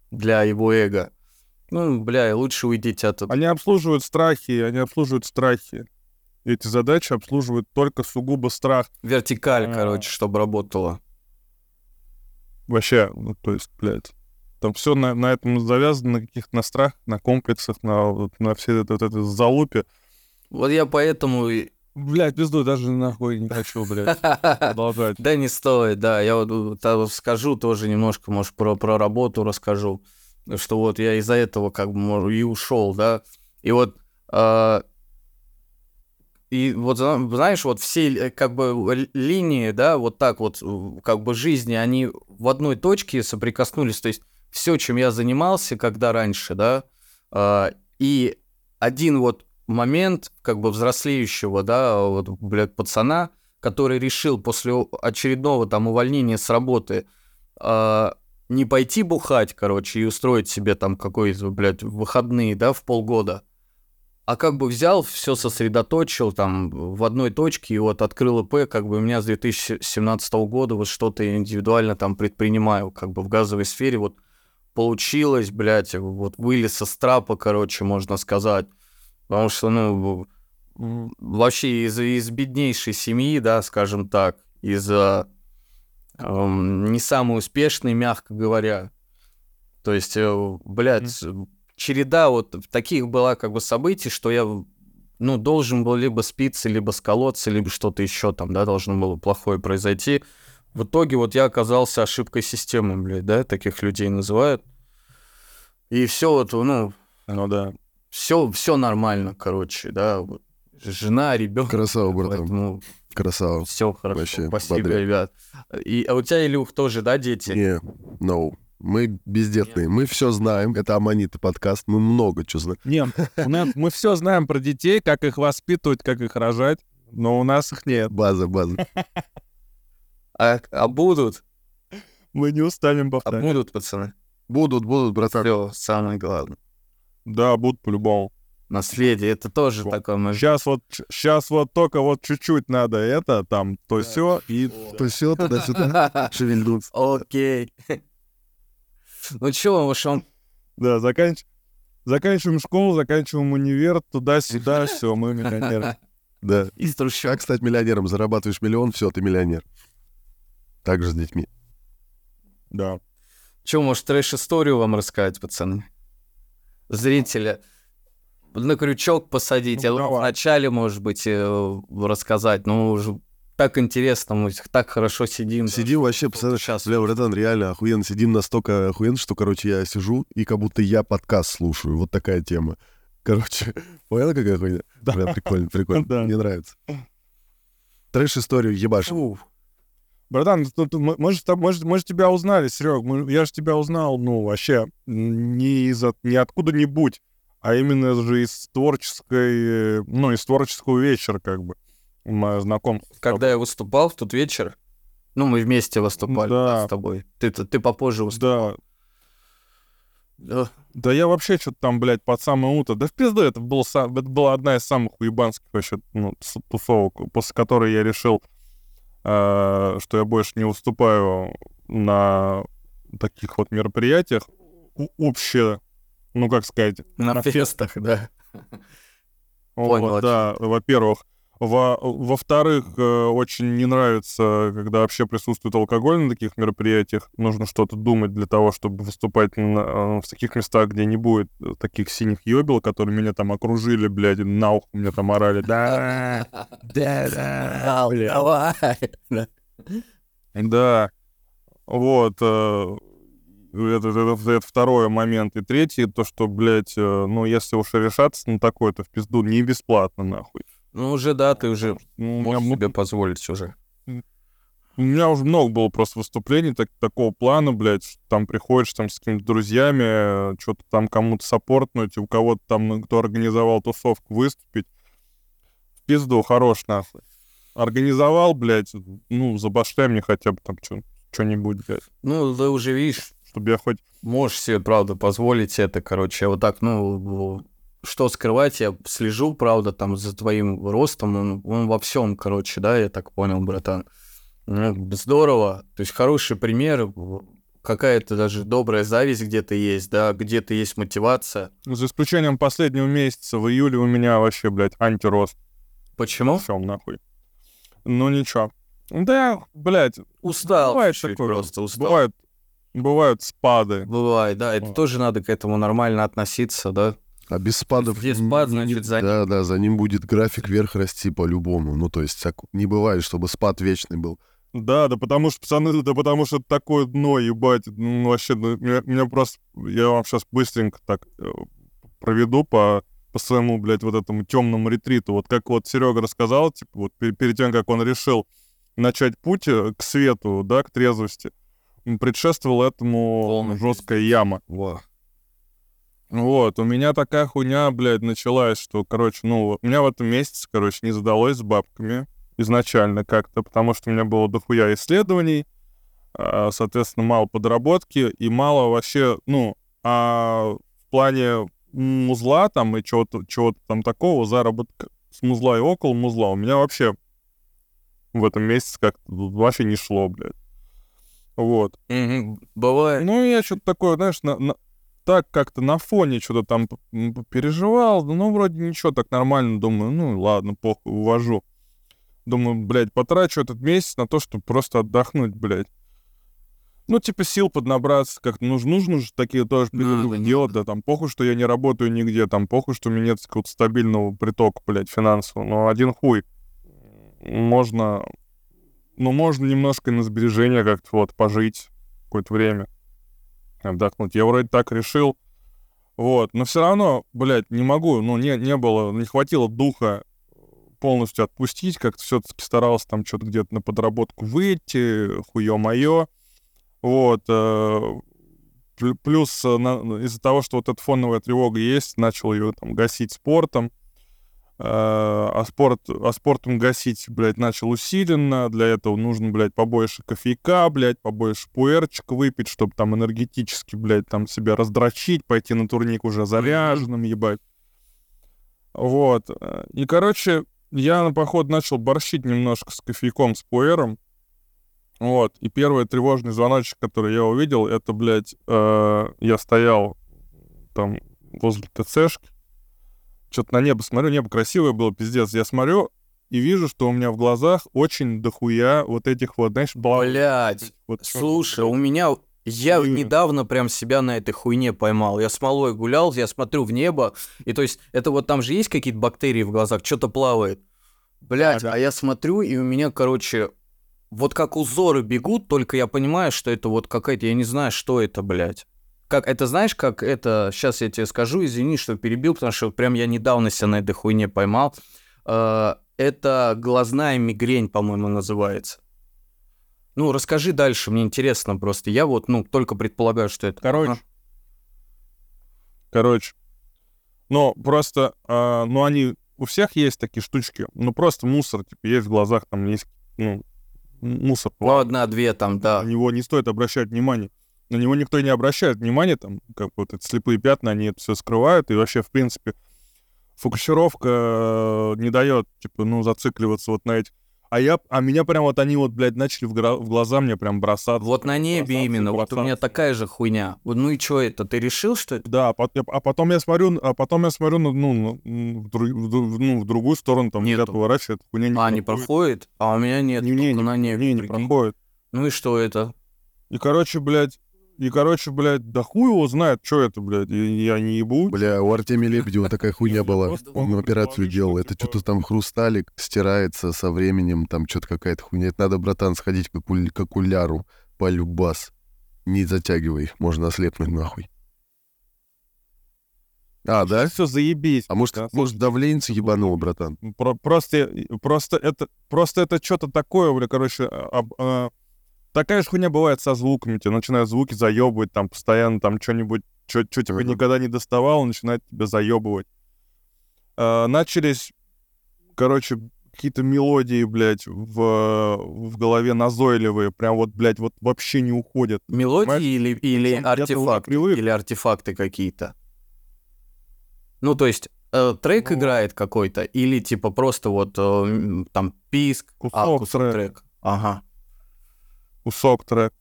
для его эго. Ну, бля, лучше уйдите от этого. Они обслуживают страхи, они обслуживают страхи. Эти задачи обслуживают только сугубо страх. Вертикаль, А. короче, чтобы работало. Вообще, ну, то есть, блядь. Там все на, на этом завязано, на каких-то на страх, на комплексах, на, на всей этой, вот этой залупе. Вот я поэтому... и- Блядь, пизду, даже нахуй не хочу, блядь, продолжать. Да не стоит, да. Я вот скажу тоже немножко, может, про, про работу расскажу. Что вот я из-за этого как бы и ушел, да. И вот... а, и вот, зна- знаешь, вот все как бы линии, да, вот так вот, как бы жизни, они в одной точке соприкоснулись. То есть все, чем я занимался, когда раньше, да, а, и один вот момент, как бы взрослеющего, да, вот, блядь, пацана, который решил после очередного там увольнения с работы а, не пойти бухать, короче, и устроить себе там какой-то, блядь, выходные, да, в полгода, а как бы взял, все сосредоточил там в одной точке и вот открыл ИП, как бы у меня с 2017 года вот что-то индивидуально там предпринимаю, как бы в газовой сфере. Вот получилось, блядь, вот вылез из трапа, короче, можно сказать, потому что, ну, вообще из, из беднейшей семьи, да, скажем так, из а, эм, не самой успешной, мягко говоря. То есть, э, блядь, череда вот таких была как бы событий, что я, ну, должен был либо спиться, либо сколоться, либо что-то еще там, да, должно было плохое произойти. В итоге вот я оказался ошибкой системы, блядь, да, таких людей называют. И все вот, ну, Ну да. Все, все нормально, короче, да. Вот. Жена, ребенок. Красава, братан. Поэтому Красава. все хорошо. Вообще, Спасибо, бодря. ребят. И, а у тебя, Илюх, тоже, да, дети? Не, no. Мы бездетные. Мы все знаем. Это Аманита подкаст. Мы много чего знаем. Не, у нас- мы все знаем про детей, как их воспитывать, как их рожать, но у нас их нет. База, база. А, а будут? Мы не устанем А повторять. будут, пацаны? Будут, будут, братан. Все, самое главное. Да, будут по-любому. Наследие, это тоже Вот. такое... Сейчас вот, сейчас вот только вот чуть-чуть надо это, там, то все и То все туда-сюда шевельнуться. Окей. Ну уж он... да, заканч... заканчиваем школу, заканчиваем универ, туда-сюда, все, мы миллионеры. Да. Из трущоб. Как стать миллионером? Зарабатываешь миллион, все, ты миллионер. Так же с детьми. Да. Чё, может, трэш-историю вам рассказать, пацаны? Зрителя. на крючок посадить, Ну, а давай. вначале, может быть, э, рассказать. Ну, уже так интересно, мы так хорошо сидим. Сидим вообще, представляешь, Сейчас. бля, братан, реально охуенно. Сидим настолько охуенно, что, короче, я сижу, и как будто я подкаст слушаю. Вот такая тема. Короче, понял, какая хуйня? Да. Бля, прикольно, прикольно. Да. Мне нравится. Трэш-историю ебашим. Братан, ну, мы, мы мы, же- мы же тебя узнали, Серег. я же тебя узнал, ну, вообще, не из не откуда-нибудь, а именно же из творческой, э, ну, из творческого вечера, как бы. Мое знакомство. с Когда я выступал в тот вечер, ну, мы вместе выступали Да. с тобой. Ты, ты, попозже выступал. Да, Да. да я вообще что-то там, блядь, под самое утро. Да в пизду, это, был, это была одна из самых уебанских вообще ну, тусовок, после которой я решил, э, что я больше не выступаю на таких вот мероприятиях. Общее, ну, как сказать, На, фестах, да. Понял, да, во-первых. Во- Во-вторых, э, очень не нравится, когда вообще присутствует алкоголь на таких мероприятиях. Нужно что-то думать для того, чтобы выступать на- э, в таких местах, где не будет э, таких синих ёбел, которые меня там окружили, блядь, на ухо мне там орали. Да, да, да. Давай. Да. Вот. Это, это- это второй момент. И третий, то, что, блядь, ну, если уж решаться на такое, то в пизду не бесплатно, нахуй. Ну, уже, да, ты уже Ну, меня можешь м- себе позволить уже. У меня уже много было просто выступлений так, такого плана, блядь, там приходишь там с какими-то друзьями, что-то там кому-то саппортнуть, у кого-то там, ну, кто организовал тусовку, выступить. В пизду, хорош нахуй. Организовал, блядь, ну, забашляй мне хотя бы там что-нибудь, блядь, Ну, ты уже видишь, чтобы я хоть... можешь себе, правда, позволить это, короче, вот так, ну, что скрывать, я слежу, правда, там за твоим ростом, он, он во всем, короче, да, я так понял, братан. Ну, здорово, то есть хороший пример, какая-то даже добрая зависть где-то есть, да, где-то есть мотивация. За исключением последнего месяца, в июле у меня вообще, блядь, антирост. Почему? Всем нахуй. Ну, ничего. Да, блядь, Устал бывает чуть-чуть такое. просто, устал. Бывают, бывают спады. Бывает, да, это Вот. тоже надо к этому нормально относиться, да. А без спадов... Где спад, значит, за ним. Да, да, за ним будет график вверх расти по-любому. Ну, то есть так не бывает, чтобы спад вечный был. Да, да потому что, пацаны, да потому что это такое дно, ебать. Ну, вообще, ну, меня, меня просто... Я вам сейчас быстренько так э, проведу по, по своему, блядь, вот этому темному ретриту. Вот как вот Серега рассказал, типа, вот пер- перед тем, как он решил начать путь э, к свету, да, к трезвости, м, предшествовала этому Полный жесткая яма. Во. Вот, у меня такая хуйня, блядь, началась, что, короче, ну, у меня в этом месяце, короче, не задалось с бабками изначально как-то, потому что у меня было дохуя исследований, а, соответственно, мало подработки и мало вообще, ну, а в плане музла там и чего-то чего там такого, заработка с музла и около музла у меня вообще в этом месяце как-то вообще не шло, блядь. Вот. Бывает. Ну, я что-то такое, знаешь, на- на- так как-то на фоне что-то там переживал. Ну, вроде ничего, так нормально. Думаю, ну, ладно, похуй, увожу. Думаю, блядь, потрачу этот месяц на то, чтобы просто отдохнуть, блядь. Ну, типа, сил поднабраться, как-то нужно, нужно же такие тоже Надо, делать, да, там, похуй, что я не работаю нигде, там, похуй, что у меня нет какого-то стабильного притока, блядь, финансового, но один хуй. Можно, ну, можно немножко на сбережения как-то вот пожить какое-то время отдохнуть. Я вроде так решил. Вот. Но все равно, блядь, не могу. Ну, не, не было, не хватило духа полностью отпустить. Как-то все-таки старался там что-то где-то на подработку выйти. Хуё моё. Вот. э, пл- Плюс э, из-за того, что вот эта фоновая тревога есть, начал ее там гасить спортом. Э, А, спорт, а спортом гасить, блядь, начал усиленно. Для этого нужно, блядь, побольше кофейка, блядь, побольше пуэрчика выпить, чтобы там энергетически, блядь, там себя раздрочить, пойти на турник уже заряженным, ебать. Вот. И, короче, я на поход начал борщить немножко с кофейком, с пуэром. Вот. И первый тревожный звоночек, который я увидел, это, блядь, э, я стоял там возле ТЦшки, что-то на небо смотрю, небо красивое было, пиздец. Я смотрю и вижу, что у меня в глазах очень дохуя вот этих вот, знаешь, бла- Блять, вот слушай, у меня Я Мгм. недавно прям себя на этой хуйне поймал. Я смолой гулял, я смотрю в небо, и то есть это вот там же есть какие-то бактерии в глазах, что-то плавает. Блять, Ага. а я смотрю, и у меня, короче, вот как узоры бегут, только я понимаю, что это вот какая-то, я не знаю, что это, блядь. Как это, знаешь, как это, сейчас я тебе скажу, извини, что перебил, потому что прям я недавно себя на этой хуйне поймал. Э, Это глазная мигрень, по-моему, называется. Ну, расскажи дальше, мне интересно просто. Я вот, ну, только предполагаю, что это. Короче. Ага. Короче. Но просто, а, ну, они... У всех есть такие штучки. Ну, просто мусор, типа, есть в глазах, там есть, ну, мусор. Ну, одна, две там, да. На него не стоит обращать внимание. На него никто не обращает внимания, там, как вот эти слепые пятна, они это все скрывают, и вообще, в принципе, фокусировка э, не дает, типа, ну, зацикливаться вот на этих. А я, а меня прям вот они вот, блядь, начали в, гра- в глаза мне прям бросаться. Вот на небе бросаться, именно, вот у меня бросаться. такая же хуйня. Вот, ну и что это? Ты решил, что это? Да, а потом я смотрю, а потом я смотрю, ну, ну, в, дру- в ну, в другую сторону, там, Нету. взгляд поворачивает, хуйня не а, не проходит. проходит? А у меня нет, Не, не, не, на небе. не, не проходит. Ну и что это? И, короче, блядь, и, короче, блядь, да хуй его знает, что это, блядь, я не ебу. Бля, у Артемия Лебедева такая хуйня была. Он операцию делал. Это типа- что-то там хрусталик стирается со временем, там что-то какая-то хуйня. Это надо, братан, сходить к, окуляру. Полюбас. Не затягивай, можно ослепнуть нахуй. А, да? Все заебись. А может, Да, может давление ебануло, братан? Про- просто, просто это, просто это что-то такое, бля, короче, а- об- а, такая же хуйня бывает со звуками, тебе начинают звуки заебывать, там, постоянно, там, что-нибудь, что тебе Мгм. никогда не доставало, начинает тебя заебывать. А, начались, короче, какие-то мелодии, блядь, в, в голове назойливые, прям вот, блядь, вот вообще не уходят. Мелодии Понимаешь? или, или артефакты? Или артефакты какие-то? Ну, то есть, э, трек Ну. играет какой-то, или типа просто вот э, там писк, а, Кусок кусок трека. трек. Ага. Кусок трек.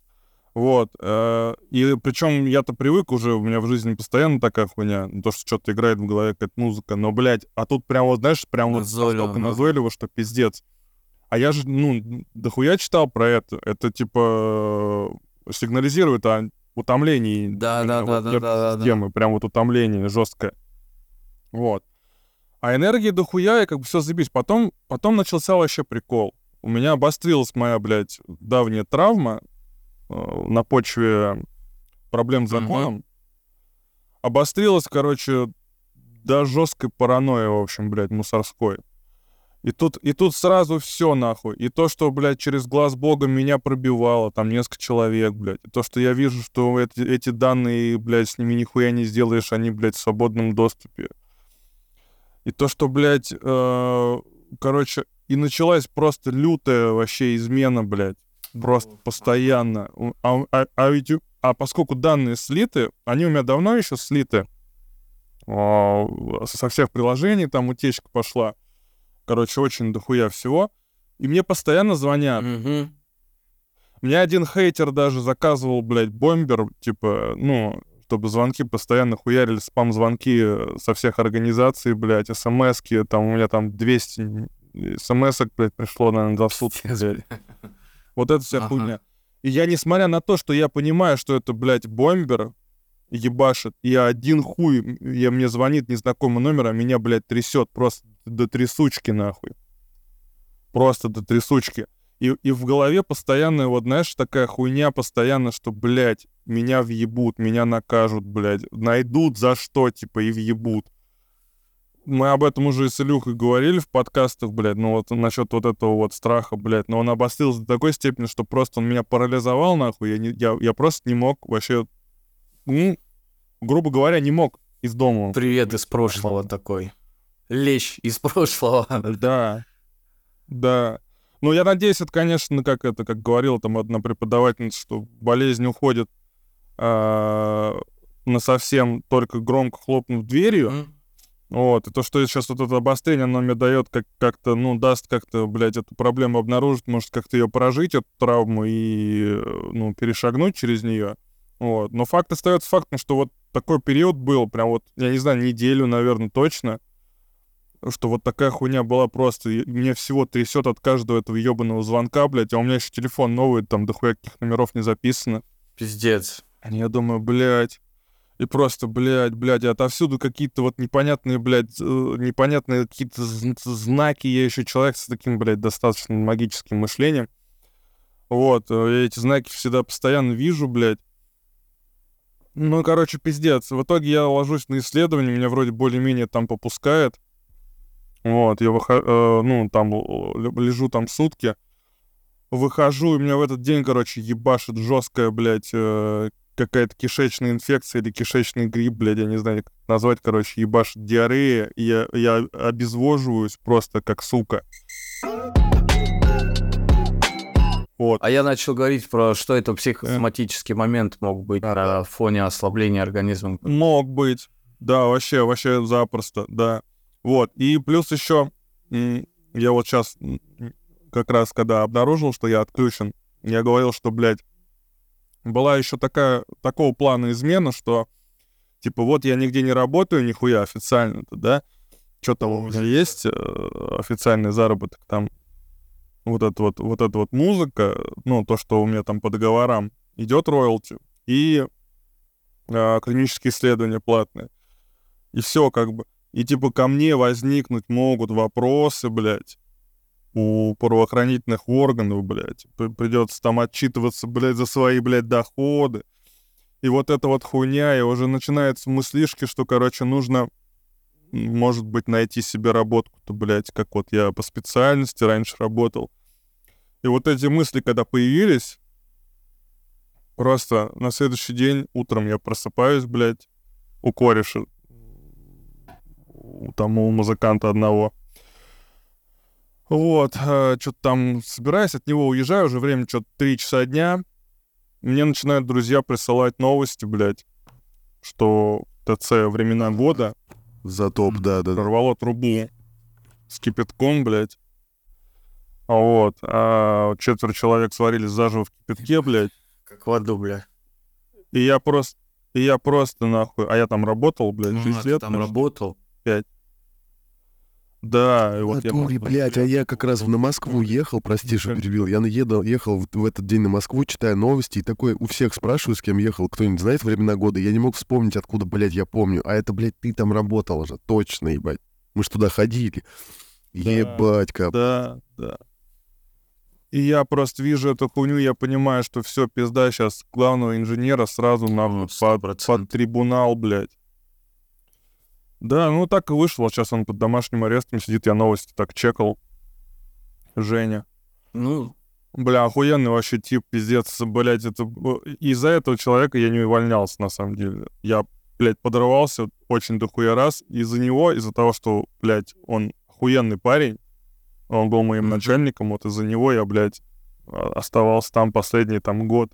Вот. э, И причем я-то привык уже, у меня в жизни постоянно такая хуйня, ну, то, что что-то играет в голове, какая-то музыка, но, блядь, а тут прям вот, знаешь, прям вот Назойливо, ага. назойливо, что пиздец. А я же, ну, дохуя читал про это. Это, типа, сигнализирует о утомлении. Да, да, да, вот да, да, да, да. системы. Прям вот утомление жесткое. Вот. А энергии дохуя, и как бы все забись. Потом, потом начался вообще прикол. У меня обострилась моя, блядь, давняя травма э, на почве проблем с законом. Обострилась, короче, до жесткой паранойи, в общем, блядь, мусорской. И тут, и тут сразу все нахуй. И то, что, блядь, через глаз Бога меня пробивало, там несколько человек, блядь. И то, что я вижу, что эти, эти данные, блядь, с ними нихуя не сделаешь, они, блядь, в свободном доступе. И то, что, блядь, э, короче, и началась просто лютая вообще измена, блядь. Просто постоянно. А, а- а ведь, а поскольку данные слиты, они у меня давно еще слиты, а, со всех приложений там утечка пошла. Короче, очень дохуя всего. И мне постоянно звонят. Мгм. Мне один хейтер даже заказывал, блядь, бомбер, типа, ну, чтобы звонки постоянно хуярили, спам-звонки со всех организаций, блядь, смс-ки, там у меня там 200 смс-ок, блядь, пришло, наверное, за сутки, блядь. Вот это вся Ага. хуйня. И я, несмотря на то, что я понимаю, что это, блядь, бомбер, ебашит, и один хуй, я, мне звонит незнакомый номер, а меня, блядь, трясет просто до трясучки, нахуй. Просто до трясучки. И, и в голове постоянно, вот, знаешь, такая хуйня постоянно, что, блядь, меня въебут, меня накажут, блядь, найдут за что, типа, и въебут. Мы об этом уже и с Илюхой говорили в подкастах, блядь, ну вот насчет вот этого вот страха, блядь, но он обострился до такой степени, что просто он меня парализовал, нахуй, я, не, я, я просто не мог вообще, ну, грубо говоря, не мог из дома. Привет из прошлого такой. Лещ из прошлого. Да, да. Ну, я надеюсь, это, конечно, как это, как говорила там одна преподавательница, что болезнь уходит на совсем только громко хлопнув дверью. Вот, и то, что сейчас вот это обострение, оно мне дает как- как-то, ну, даст как-то, блядь, эту проблему обнаружить, может, как-то ее прожить, эту травму, и, э, ну, перешагнуть через нее. Вот. Но факт остается фактом, что вот такой период был, прям вот, я не знаю, неделю, наверное, точно, что вот такая хуйня была просто, и мне всего трясет от каждого этого ебаного звонка, блядь, а у меня еще телефон новый, там дохуя каких номеров не записано. Пиздец. Я думаю, блядь. И просто, блядь, блядь, и отовсюду какие-то вот непонятные, блядь, э, непонятные какие-то зн- знаки. Я еще человек с таким, блядь, достаточно магическим мышлением. Вот, э, я эти знаки всегда постоянно вижу, блядь. Ну, короче, пиздец. В итоге я ложусь на исследование, меня вроде более-менее там попускает. Вот, я выхожу, ну, там лежу там сутки. Выхожу, и меня в этот день, короче, ебашит жесткая, блядь, э, какая-то кишечная инфекция или кишечный грипп, блядь, я не знаю, как назвать, короче, ебашит диарея, и я, я обезвоживаюсь просто как сука. Вот. А я начал говорить про, что это психосоматический момент мог быть на фоне ослабления организма. Мог быть. Да, вообще, вообще запросто, да. Вот. И плюс еще, я вот сейчас как раз, когда обнаружил, что я отключен, я говорил, что, блядь, была еще такая, такого плана измена, что, типа, вот я нигде не работаю, нихуя официально-то, да, что там у меня есть, э, официальный заработок, там, вот это вот, вот эта вот музыка, ну, то, что у меня там по договорам идет роялти, и э, клинические исследования платные. И все как бы. И типа ко мне возникнуть могут вопросы, блядь, у правоохранительных органов, блядь. Придется там отчитываться, блядь, за свои, блядь, доходы. И вот эта вот хуйня, и уже начинаются мыслишки, что, короче, нужно, может быть, найти себе работку-то, блядь, как вот я по специальности раньше работал. И вот эти мысли, когда появились, просто на следующий день утром я просыпаюсь, блядь, у кореша, у там у музыканта одного. Вот, э, что-то там собираюсь, от него уезжаю, уже время что-то 3 часа дня. Мне начинают друзья присылать новости, блядь, что ТЦ времена года За топ, да, да. прорвало трубу с кипятком, блядь. А Вот, а четверо человек сварились заживо в кипятке, блядь. Как в аду, бля. И я просто, и я просто нахуй, а я там работал, блядь, Ну, 6 а лет. там наверное. работал. Да, и вот я... Натуре, просто- блядь, а я как раз на Москву ехал, прости, что перебил. Я наедал, ехал в, этот день на Москву, читая новости, и такой у всех спрашиваю, с кем ехал, кто-нибудь знает времена года. Я не мог вспомнить, откуда, блядь, я помню. А это, блядь, ты там работал же, точно, ебать. Мы ж туда ходили. Да. Ебать, кап. Да, да. И я просто вижу эту хуйню, я понимаю, что все, пизда, сейчас главного инженера сразу на Ну, под, 100%. под трибунал, блядь. Да, ну так и вышло. Сейчас он под домашним арестом сидит, я новости так чекал. Женя. Ну, Бля, охуенный вообще тип, пиздец, блядь, это... Из-за этого человека я не увольнялся, на самом деле. Я, блядь, подрывался очень дохуя раз из-за него, из-за того, что, блядь, он охуенный парень, он был моим начальником, вот из-за него я, блядь, а- оставался там последний там год.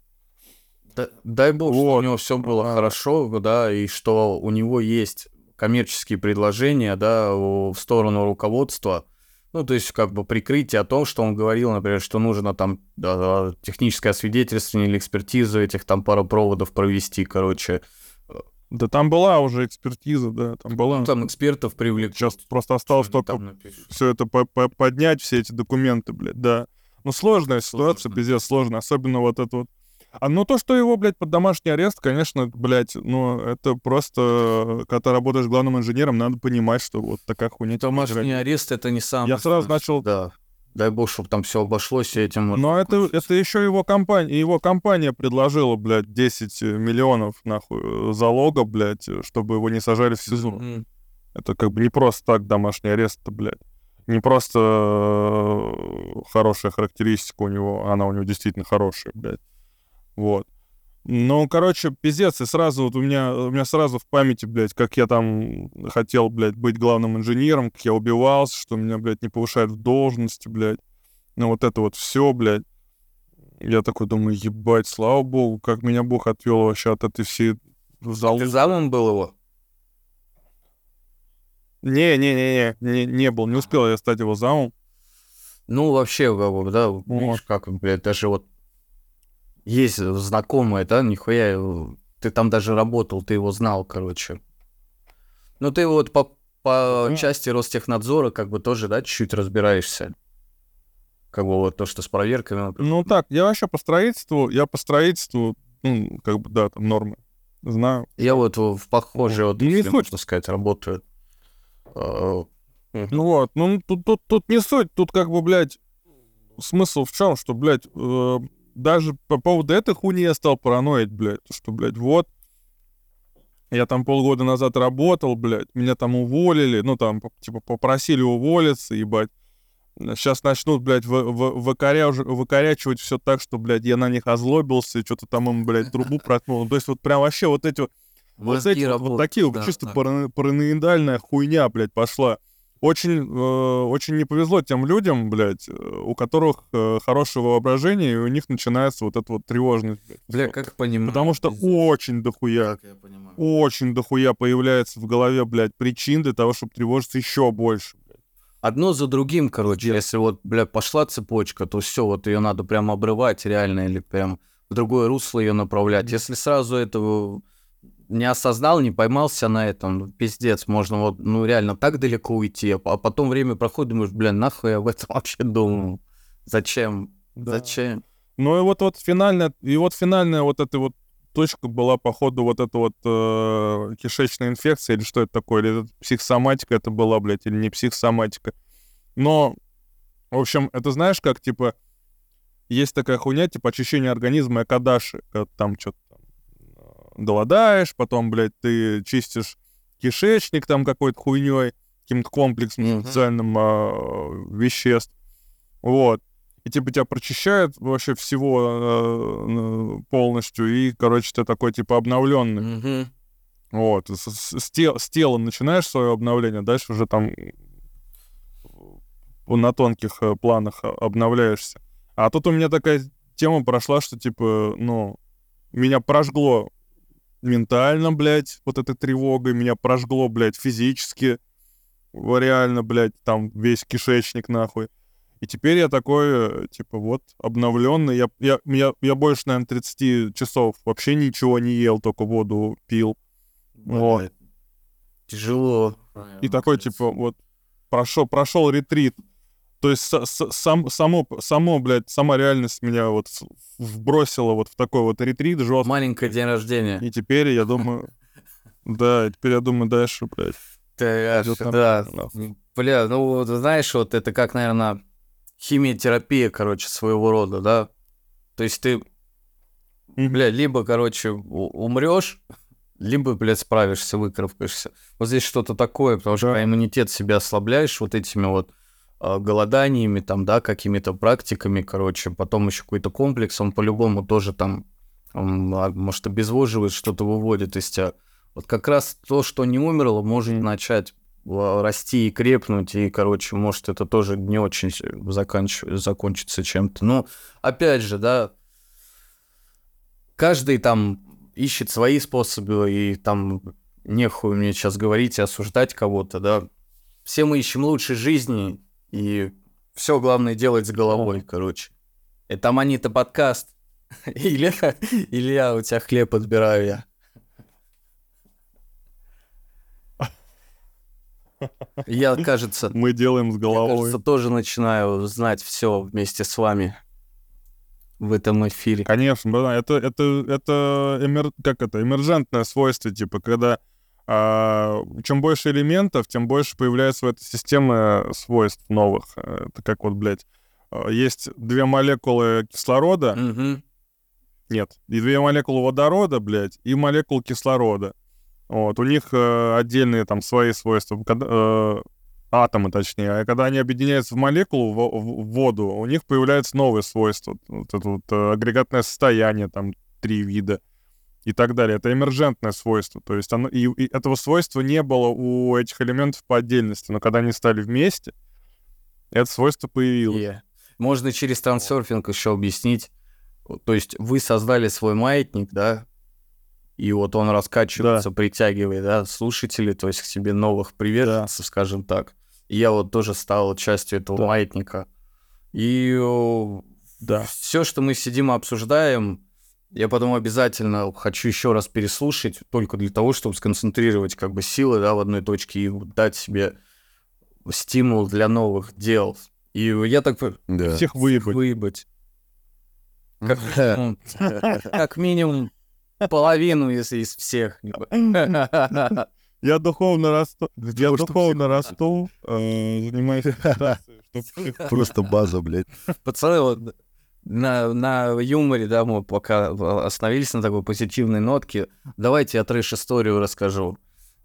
да- дай бог, что у Вот. него все было хорошо, да, и что у него есть коммерческие предложения, да, в сторону руководства. Ну, то есть, как бы прикрытие о том, что он говорил, например, что нужно там да, техническое освидетельствование или экспертизу этих там пару проводов провести, короче. Да там была уже экспертиза, да, там была. Ну, там экспертов привлек. Сейчас просто осталось только все это по- по- поднять, все эти документы, блядь, да. Ну, сложная ситуация, Сложно. пиздец, сложная. Особенно вот это вот. А ну то, что его, блядь, под домашний арест, конечно, блядь, ну, это просто, когда ты работаешь главным инженером, надо понимать, что вот такая хуйня. тебя Домашний жрать. арест это не сам. Я сразу начал- Да. Дай бог, чтобы там все обошлось этим. вот. Но это, это еще его компания, его компания предложила, блядь, 10 миллионов, нахуй, залога, блядь, чтобы его не сажали в СИЗО. Мгм. Это как бы не просто так домашний арест, блядь. Не просто э, хорошая характеристика у него, она у него действительно хорошая, блядь. Вот. Ну, короче, пиздец, и сразу вот у меня, у меня сразу в памяти, блядь, как я там хотел, блядь, быть главным инженером, как я убивался, что меня, блядь, не повышают в должности, блядь. Ну, вот это вот все, блядь. Я такой думаю, ебать, слава богу, как меня Бог отвел вообще от этой всей зал... Ты замом был его? Не-не-не-не, не, не был, не успел я стать его замом. Ну, вообще, да, видишь, как, блядь, даже вот есть знакомые, да, нихуя, его- ты там даже работал, ты его знал, короче. Ну, ты вот по, по Ну. части Ростехнадзора, как бы, тоже, да, чуть-чуть разбираешься. Как бы вот то, что с проверками, например. Ну так, я вообще по строительству, я по строительству, ну, как бы, да, там нормы. Знаю. Я вот в похожей Вот. вот, Не суть. можно сказать, работаю. А, Ну вот, ну тут, тут, тут не суть, тут как бы, блядь, смысл в чем, что, блядь, э, даже по поводу этой хуйни я стал параноить, блядь, что, блядь, вот, я там полгода назад работал, блядь, меня там уволили, ну там, типа, попросили уволиться, ебать. Сейчас начнут, блядь, вы, вы- выкоря- уже- выкорячивать все так, что, блядь, я на них озлобился, и что-то там им, блядь, трубу проткнул. Ну, То есть вот прям вообще вот эти вот вот мозги эти вот, вот работают, такие вот да, чисто да. парано- параноидальная хуйня, блядь, пошла. Очень, э, очень не повезло тем людям, блядь, э, у которых э, хорошее воображение, и у них начинается вот эта вот тревожность, блядь. Бля, как понимаю. Потому что пиздец. очень дохуя, очень дохуя появляется в голове, блядь, причин для того, чтобы тревожиться еще больше. блядь. Одно за другим, короче. Если вот, бля, пошла цепочка, то все, вот ее надо прям обрывать реально или прям в другое русло ее направлять. Если сразу этого не осознал, не поймался на этом, ну, пиздец, можно вот, ну, реально так далеко уйти, а а потом время проходит, думаешь, бля, нахуй я об этом вообще думал? Зачем? Зачем? Ну и вот, вот финальная, и вот финальная вот эта вот точка была, походу, вот эта вот э, кишечная инфекция, или что это такое, или это психосоматика это была, блядь, или не психосоматика. Но, в общем, это знаешь, как, типа, есть такая хуйня, типа, очищение организма когда там что-то там э, голодаешь, потом, блядь, ты чистишь кишечник там какой-то хуйней, каким-то комплексом Мгм. специальным э, веществ. Вот. И типа тебя прочищают вообще всего э, полностью, и, короче, ты такой, типа, обновленный. Мгм. Вот. С, с- с тел- с телом начинаешь свое обновление, дальше уже там на тонких э, планах обновляешься. А тут у меня такая тема прошла, что, типа, ну, меня прожгло ментально, блядь, вот этой тревогой, меня прожгло, блядь, физически, реально, блядь, там весь кишечник, нахуй. И теперь я такой, э, типа, вот, обновленный. Я, я, я, я больше, наверное, 30 часов вообще ничего не ел, только воду пил. Вот. Тяжело. И такой, типа, вот, прошел, прошел ретрит. То есть сам, само, само, блядь, сама реальность меня вот вбросила вот в такой вот ретрит жесткий. Маленькое день рождения. И теперь я думаю... Да, теперь я думаю дальше, блядь. Да. Бля, ну знаешь, вот это как, наверное, химиотерапия, короче, своего рода, да? То есть ты, бля, либо, короче, умрешь, либо, блядь, справишься, выкарабкаешься. Вот здесь что-то такое, потому что Да. иммунитет себя ослабляешь вот этими вот голоданиями, там, да, какими-то практиками, короче, потом еще какой-то комплекс, он по-любому тоже там, он, а, может, обезвоживает, что-то выводит из тебя. Вот как раз то, что не умерло, может начать а, расти и крепнуть, и, короче, может, это тоже не очень заканч- закончится чем-то. Но, опять же, да, каждый там ищет свои способы, и там нехуй мне сейчас говорить и осуждать кого-то, да. Все мы ищем лучшей жизни, и все главное делать с головой, короче. Это Манита подкаст. Илья, Илья, у тебя хлеб отбираю я. Я, кажется, Мы делаем с я, головой. кажется, тоже начинаю знать все вместе с вами в этом эфире. Конечно, да, это, это, это, эмер- как это, эмержентное свойство, типа, когда а, чем больше элементов, тем больше появляется в этой системе свойств новых. Э, Это как вот, блядь, а, есть две молекулы кислорода, Мгм. нет, и две молекулы водорода, блядь, и молекул кислорода. Вот, у них э, отдельные там свои свойства, когда, э, атомы точнее, а когда они объединяются в молекулу, в, в- в воду, у них появляются новые свойства. Вот это вот э, агрегатное состояние, там, три вида и так далее. Это эмержентное свойство. То есть оно, и, и этого свойства не было у этих элементов по отдельности, но когда они стали вместе, это свойство появилось. Е. Можно через трансерфинг еще объяснить. То есть вы создали свой маятник, да, и вот он раскачивается, притягивает, да, слушателей, то есть к себе новых приверженцев, скажем так. И я вот тоже стал частью этого Да. маятника. И Да. все, что мы сидим и обсуждаем, я потом обязательно хочу еще раз переслушать, только для того, чтобы сконцентрировать как бы силы, да, в одной точке и дать себе стимул для новых дел. И я так Да. Всех выебать. выебать. Как, минимум- как минимум половину из, из всех. Я духовно расту, я духовно расту, э, занимаюсь Просто база, блядь. Пацаны, вот на, на юморе, да, мы пока остановились на такой позитивной нотке. Давайте я трэш-историю расскажу.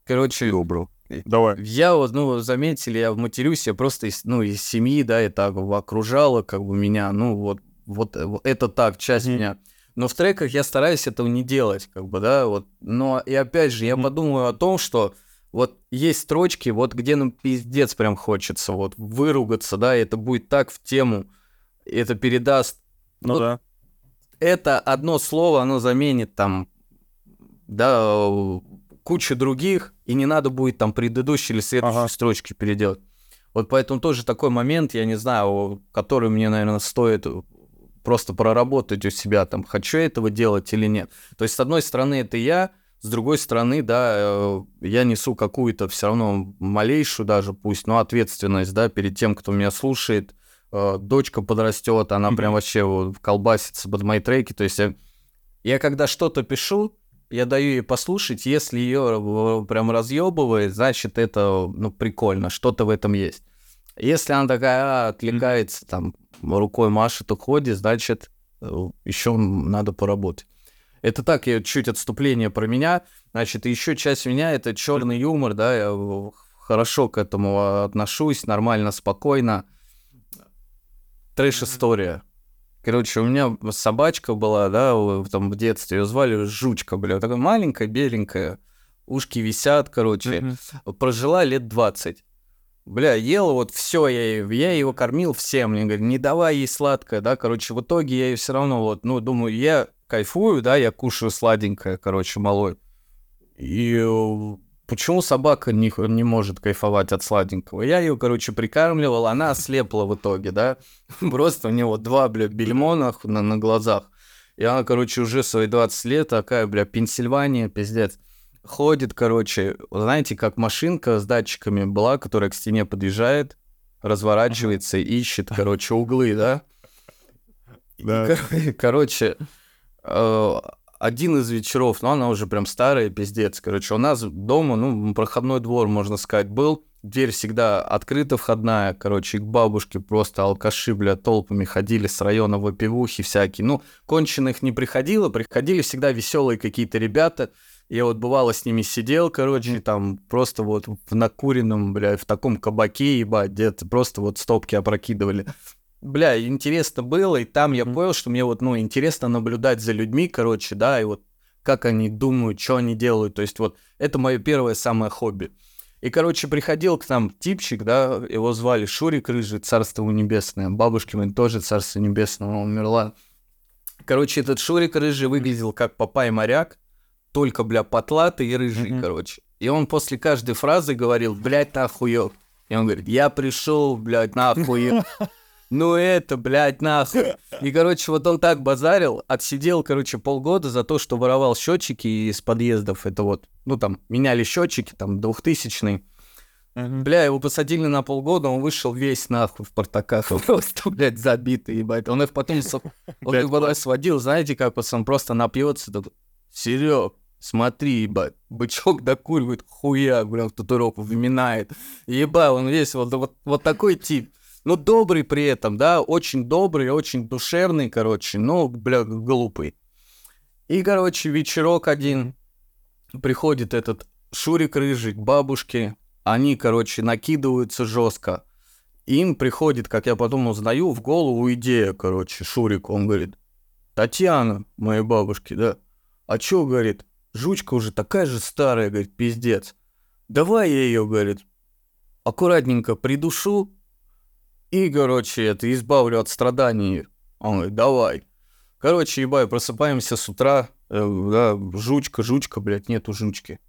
Короче, Добро. Давай. я вот, ну, заметили, я матерюсь, я просто из, ну, из семьи, да, и так окружало как бы меня, ну, вот, вот, э, вот это так, часть Мгм. меня. Но в треках я стараюсь этого не делать, как бы, да, вот. Но и опять же, я Мгм. подумаю о том, что вот есть строчки, вот где ну пиздец прям хочется, вот выругаться, да, и это будет так в тему, это передаст. Ну Вот да. Это одно слово, оно заменит там, да, кучу других, и не надо будет там предыдущие или следующие Ага. строчки переделать. Вот поэтому тоже такой момент, я не знаю, который мне, наверное, стоит просто проработать у себя, там, хочу я этого делать или нет. То есть, с одной стороны, это я, с другой стороны, да, э, я несу какую-то все равно малейшую даже, пусть, но ответственность, да, перед тем, кто меня слушает. Э, Дочка подрастет, она Мгм. прям вообще вот колбасится под мои треки. То есть, я, я когда что-то пишу, я даю ей послушать, если ее прям разъебывает, значит, это, ну, прикольно, что-то в этом есть. Если она такая а, отвлекается, там, рукой машет, уходит, значит, еще надо поработать. Это так, я чуть отступление про меня. Значит, еще часть меня это черный юмор, да, я хорошо к этому отношусь, нормально, спокойно. Трэш-история. Короче, у меня собачка была, да, в- там в детстве, ее звали Жучка, бля, вот такая маленькая, беленькая, ушки висят, короче. Мгм. Прожила лет 20. Бля, ела вот все, я, я его кормил всем. Мне говорят, не давай ей сладкое, да, короче, в итоге я ее все равно вот, ну, думаю, я кайфую, да, я кушаю сладенькое, короче, малой. И э, почему собака не, не может кайфовать от сладенького? Я ее, короче, прикармливал, она ослепла в итоге, да. Просто у нее вот два, бля, бельмона на, на глазах. И она, короче, уже свои 20 лет такая, бля, Пенсильвания, пиздец. Ходит, короче, знаете, как машинка с датчиками была, которая к стене подъезжает, разворачивается, ищет, короче, углы, да? Да. Кор- Короче, э, один из вечеров, ну, она уже прям старая, пиздец. Короче, у нас дома, ну, проходной двор, можно сказать, был. Дверь всегда открыта, входная. Короче, к бабушке просто алкаши, бля, толпами ходили с района выпивухи всякие. Ну, конченых не приходило, приходили всегда веселые какие-то ребята. Я вот бывало с ними сидел, короче, там просто вот в накуренном, бля, в таком кабаке, ебать, где-то просто вот стопки опрокидывали. Бля, интересно было, и там я понял, что мне вот, ну, интересно наблюдать за людьми, короче, да, и вот как они думают, что они делают. То есть вот это мое первое самое хобби. И, короче, приходил к нам типчик, да, его звали Шурик Рыжий, царство ему небесное. Бабушке моей тоже царство небесное, она умерла. Короче, этот Шурик Рыжий выглядел как Папай Моряк, только, бля, потлатый и рыжий, Мгм. короче. И он после каждой фразы говорил, блядь, нахуй. И он говорит, я пришел, блядь, нахуй. Ну это, блядь, нахуй. И, короче, вот он так базарил, отсидел, короче, полгода за то, что воровал счетчики из подъездов. Это вот, ну там, меняли счетчики, там, двухтысячный. Мгм. Бля, его посадили на полгода, он вышел весь нахуй в портаках. Просто, блядь, забитый, ебать. Он их потом, он их потом сводил, знаете, как пацан просто напьется, такой, Серег, смотри, ебать, бычок докуривает, хуя, бля, татуировку выминает. Ебать, он весь вот, вот, вот такой тип. Ну, добрый при этом, да, очень добрый, очень душевный, короче, но, бля, глупый. И, короче, вечерок один, приходит этот Шурик Рыжий к бабушке, они, короче, накидываются жестко. Им приходит, как я потом узнаю, в голову идея, короче, Шурик, он говорит, Татьяна, моей бабушке, да, а чё, говорит, жучка уже такая же старая, говорит, пиздец. Давай я ее, говорит, аккуратненько придушу и, короче, это избавлю от страданий. Он говорит, давай. Короче, ебай, просыпаемся с утра, э, да, жучка, жучка, блядь, нету жучки.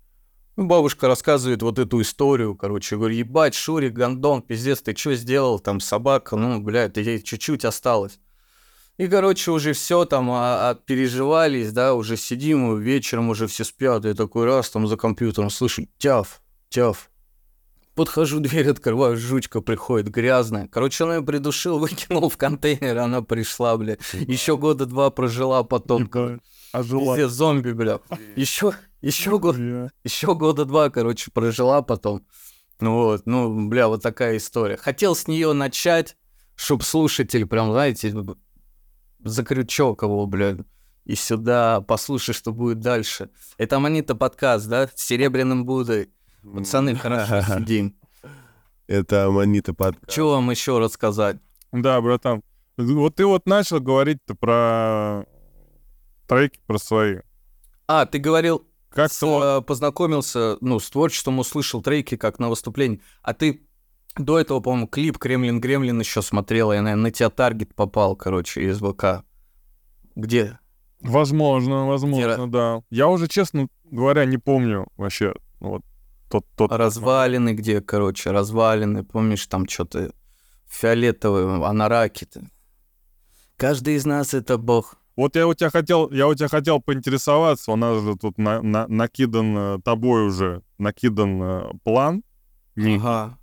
Ну, бабушка рассказывает вот эту историю, короче, говорю, ебать, Шурик, гондон, пиздец, ты что сделал, там, собака, ну, блядь, ей чуть-чуть осталось. И, короче, уже все там а, а, переживались, да, уже сидим, вечером уже все спят, я такой раз там за компьютером слышу, тяв, тяв. Подхожу, дверь открываю, жучка приходит, грязная. Короче, он ее придушил, выкинул в контейнер, она пришла, бля. Еще года два прожила потом. Ебать. А. Пиздец, зомби, бля. Еще, еще год, еще года два, короче, прожила потом. Ну вот, ну, бля, вот такая история. Хотел с нее начать, чтоб слушатель прям, знаете, за крючок его, бля, и сюда послушай, что будет дальше. Это Аманита подкаст, да, с Серебряным Будой. Пацаны, хорошо сидим. Это Аманита под... Что вам еще рассказать? Да, братан. Вот ты вот начал говорить-то про треки, про свои. А, ты говорил, Как с, то... э, познакомился, ну, с творчеством, услышал треки как на выступлении. А ты до этого, по-моему, клип Kremlin Gremlin еще смотрел. Я, наверное, на тебя таргет попал, короче, из ВК. Где? Возможно, возможно, Ра- да. Я уже, честно говоря, не помню вообще вот тот... тот... Развалины где, короче, развалины. Помнишь, там что-то фиолетовые, анараки. -то. Каждый из нас это бог. Вот я у тебя хотел, я у тебя хотел поинтересоваться, у нас же тут на- на- накидан э, тобой уже, накидан э, план. Ага.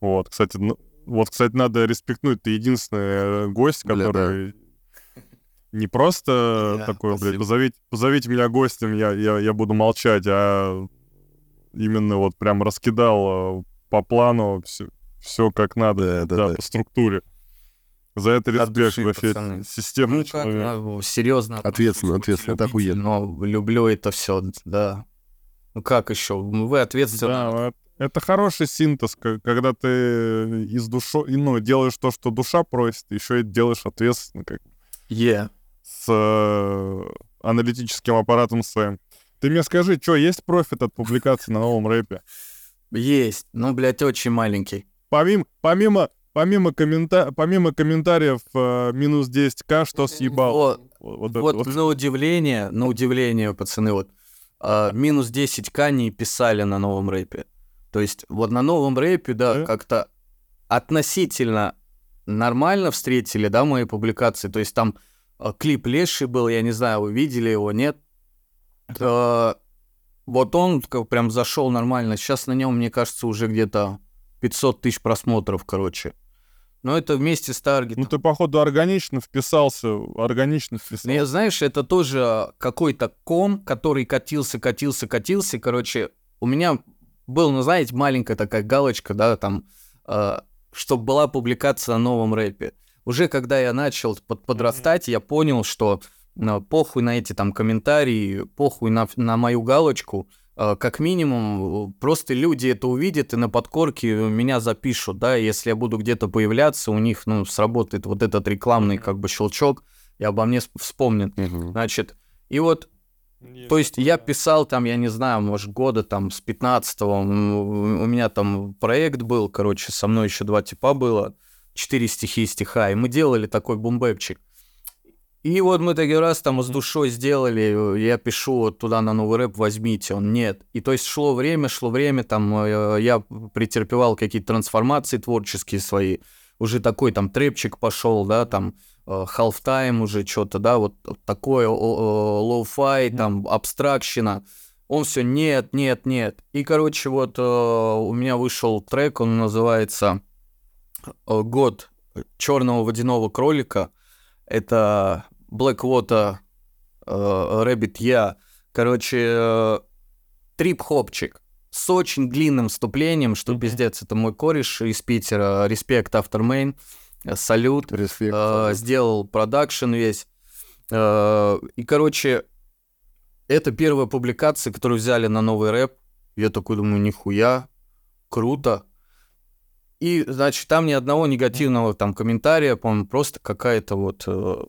Вот, кстати, ну, вот, кстати, надо респектнуть, ты единственный э, гость, Бля, который не просто Да, такой, блядь, спасибо. позовите, позовите меня гостем, я, я, я буду молчать, а именно вот прям раскидал э, по плану все, все как надо, Да, да, да, да. по структуре. За это респект вообще, пацаны. системный Ну, как, человек. а, серьезно. Ответственно, ответственно, это охуенно. Но люблю это все, да. Ну как еще? Вы ответственны. Да, вот это хороший синтез, когда ты из души, ну, делаешь то, что душа просит, еще и делаешь ответственно, как Е. с э, аналитическим аппаратом своим. Ты мне скажи, что есть профит от публикации на новом рэпе? Есть. Ну, блядь, очень маленький. Помимо, помимо, помимо, коммента... помимо комментариев э, минус 10к, что съебал? Вот, Вот, вот вот вот. на удивление, на удивление, пацаны, вот а, минус 10к не писали на новом рэпе. То есть вот на новом рэпе, да, Да? как-то относительно нормально встретили, да, мои публикации. То есть там а, клип Леший был, я не знаю, вы видели его, нет? А, вот он как прям зашел нормально. Сейчас на нем, мне кажется, уже где-то 500 тысяч просмотров, короче. Но это вместе с таргетом. Ну ты, походу, органично вписался, органично вписался. Ну, я, знаешь, это тоже какой-то ком, который катился, катился, катился. Короче, у меня был, ну, знаете, маленькая такая галочка, да, там, чтобы была публикация на новом рэпе. Уже когда я начал под- подрастать, я понял, что похуй на эти там комментарии, похуй на, на мою галочку. Э, Как минимум, э, просто люди это увидят и на подкорке меня запишут, да, если я буду где-то появляться, у них, ну, сработает вот этот рекламный как бы щелчок, и обо мне сп- вспомнят. Мгм. Значит, и вот, то есть я писал там, я не знаю, может, года там с 15-го, м, у меня там проект был, короче, со мной еще два типа было, четыре стихи и стиха, и мы делали такой boom bap чик. И вот мы таки раз там с душой сделали, я пишу вот туда на новый рэп, возьмите, он нет. И то есть шло время, шло время, там э, я претерпевал какие-то трансформации творческие свои, уже такой там trap чик пошел, да, там э, half-time уже что-то, да, вот такое lo-fi, там абстракщина. Он все нет, нет, нет. И, короче, вот э, у меня вышел трек, он называется э, «Год черного водяного кролика». Это Blackwater э, Rabbit Я. Короче, э, трип-хопчик с очень длинным вступлением, что Мгм. пиздец, это мой кореш из Питера, респект Aftermain, э, салют, Респект. э, сделал продакшн весь. Э, и, короче, это первая публикация, которую взяли на новый рэп. Я такой думаю, нихуя, круто. И, значит, там ни одного негативного там комментария, по-моему, просто какая-то вот э, э,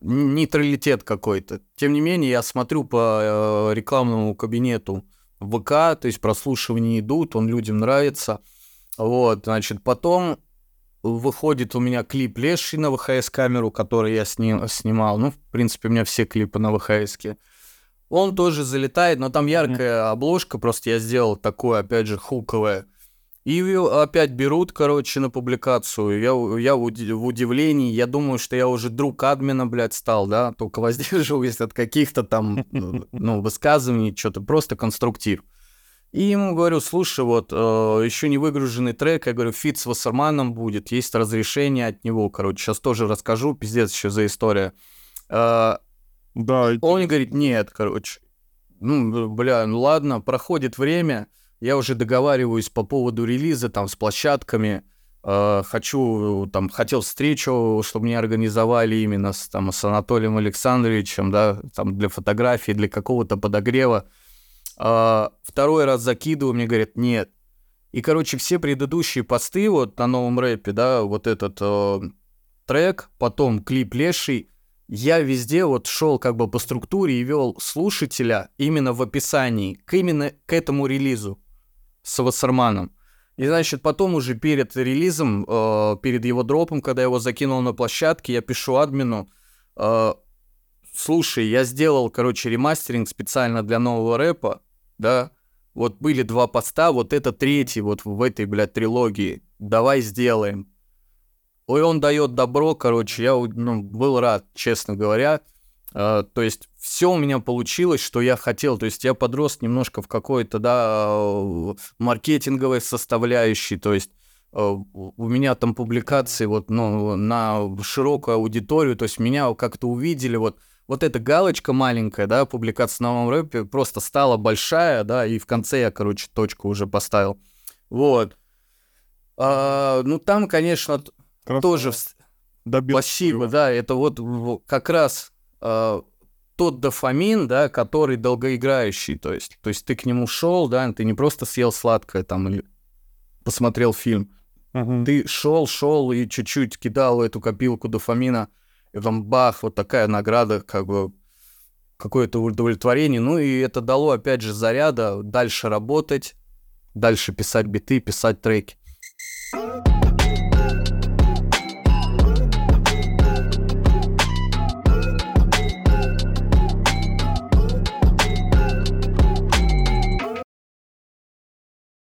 нейтралитет какой-то. Тем не менее, я смотрю по э, рекламному кабинету ВК, то есть прослушивания идут, он людям нравится. Вот, значит, потом выходит у меня клип Леший на ВХС-камеру, который я сни- снимал. Ну, в принципе, у меня все клипы на ВХС. -ке. Он тоже залетает, но там яркая обложка, просто я сделал такое, опять же, хуковое. И опять берут, короче, на публикацию. Я, я в уди- в удивлении, я думаю, что я уже друг админа, блядь, стал, да, только воздерживаюсь от каких-то там, ну, высказываний, что-то, просто конструктив. И ему говорю, слушай, вот еще не выгруженный трек, я говорю, фит с Вассерманом будет, есть разрешение от него, короче, сейчас тоже расскажу, пиздец еще за история. Э, Да, Он говорит, нет, короче. Ну, бля, ну ладно, проходит время, я уже договариваюсь по поводу релиза там с площадками, э, хочу, там, хотел встречу, чтобы мне организовали именно с, там, с Анатолием Александровичем, да, там, для фотографии, для какого-то подогрева. А, второй раз закидываю, мне говорят, нет. И, короче, все предыдущие посты вот на новом рэпе, да, вот этот э, трек, потом клип Леший, я везде вот шел как бы по структуре и вел слушателя именно в описании к именно к этому релизу с Вассерманом. И, значит, потом уже перед релизом, э, перед его дропом, когда я его закинул на площадке, я пишу админу, э, слушай, я сделал, короче, ремастеринг специально для нового рэпа, да, вот были два поста, вот это третий вот в этой, блядь, трилогии, давай сделаем. Ой, он дает добро, короче, я ну, был рад, честно говоря. Э, то есть все у меня получилось, что я хотел. То есть я подрос немножко в какой-то, да, э, маркетинговой составляющей. То есть э, у меня там публикации вот, ну, на широкую аудиторию. То есть меня как-то увидели, вот, вот эта галочка маленькая, да, публикация на новом рэпе просто стала большая, да, и в конце я, короче, точку уже поставил. Вот. А, ну, там, конечно, т- тоже добился Спасибо, да, это вот как раз э, тот дофамин, да, который долгоиграющий, то есть, то есть ты к нему шел, да, ты не просто съел сладкое там или посмотрел фильм, Мгм. ты шел, шел и чуть-чуть кидал эту копилку дофамина, и там бах, вот такая награда, как бы какое-то удовлетворение, ну и это дало опять же заряда дальше работать, дальше писать биты, писать треки.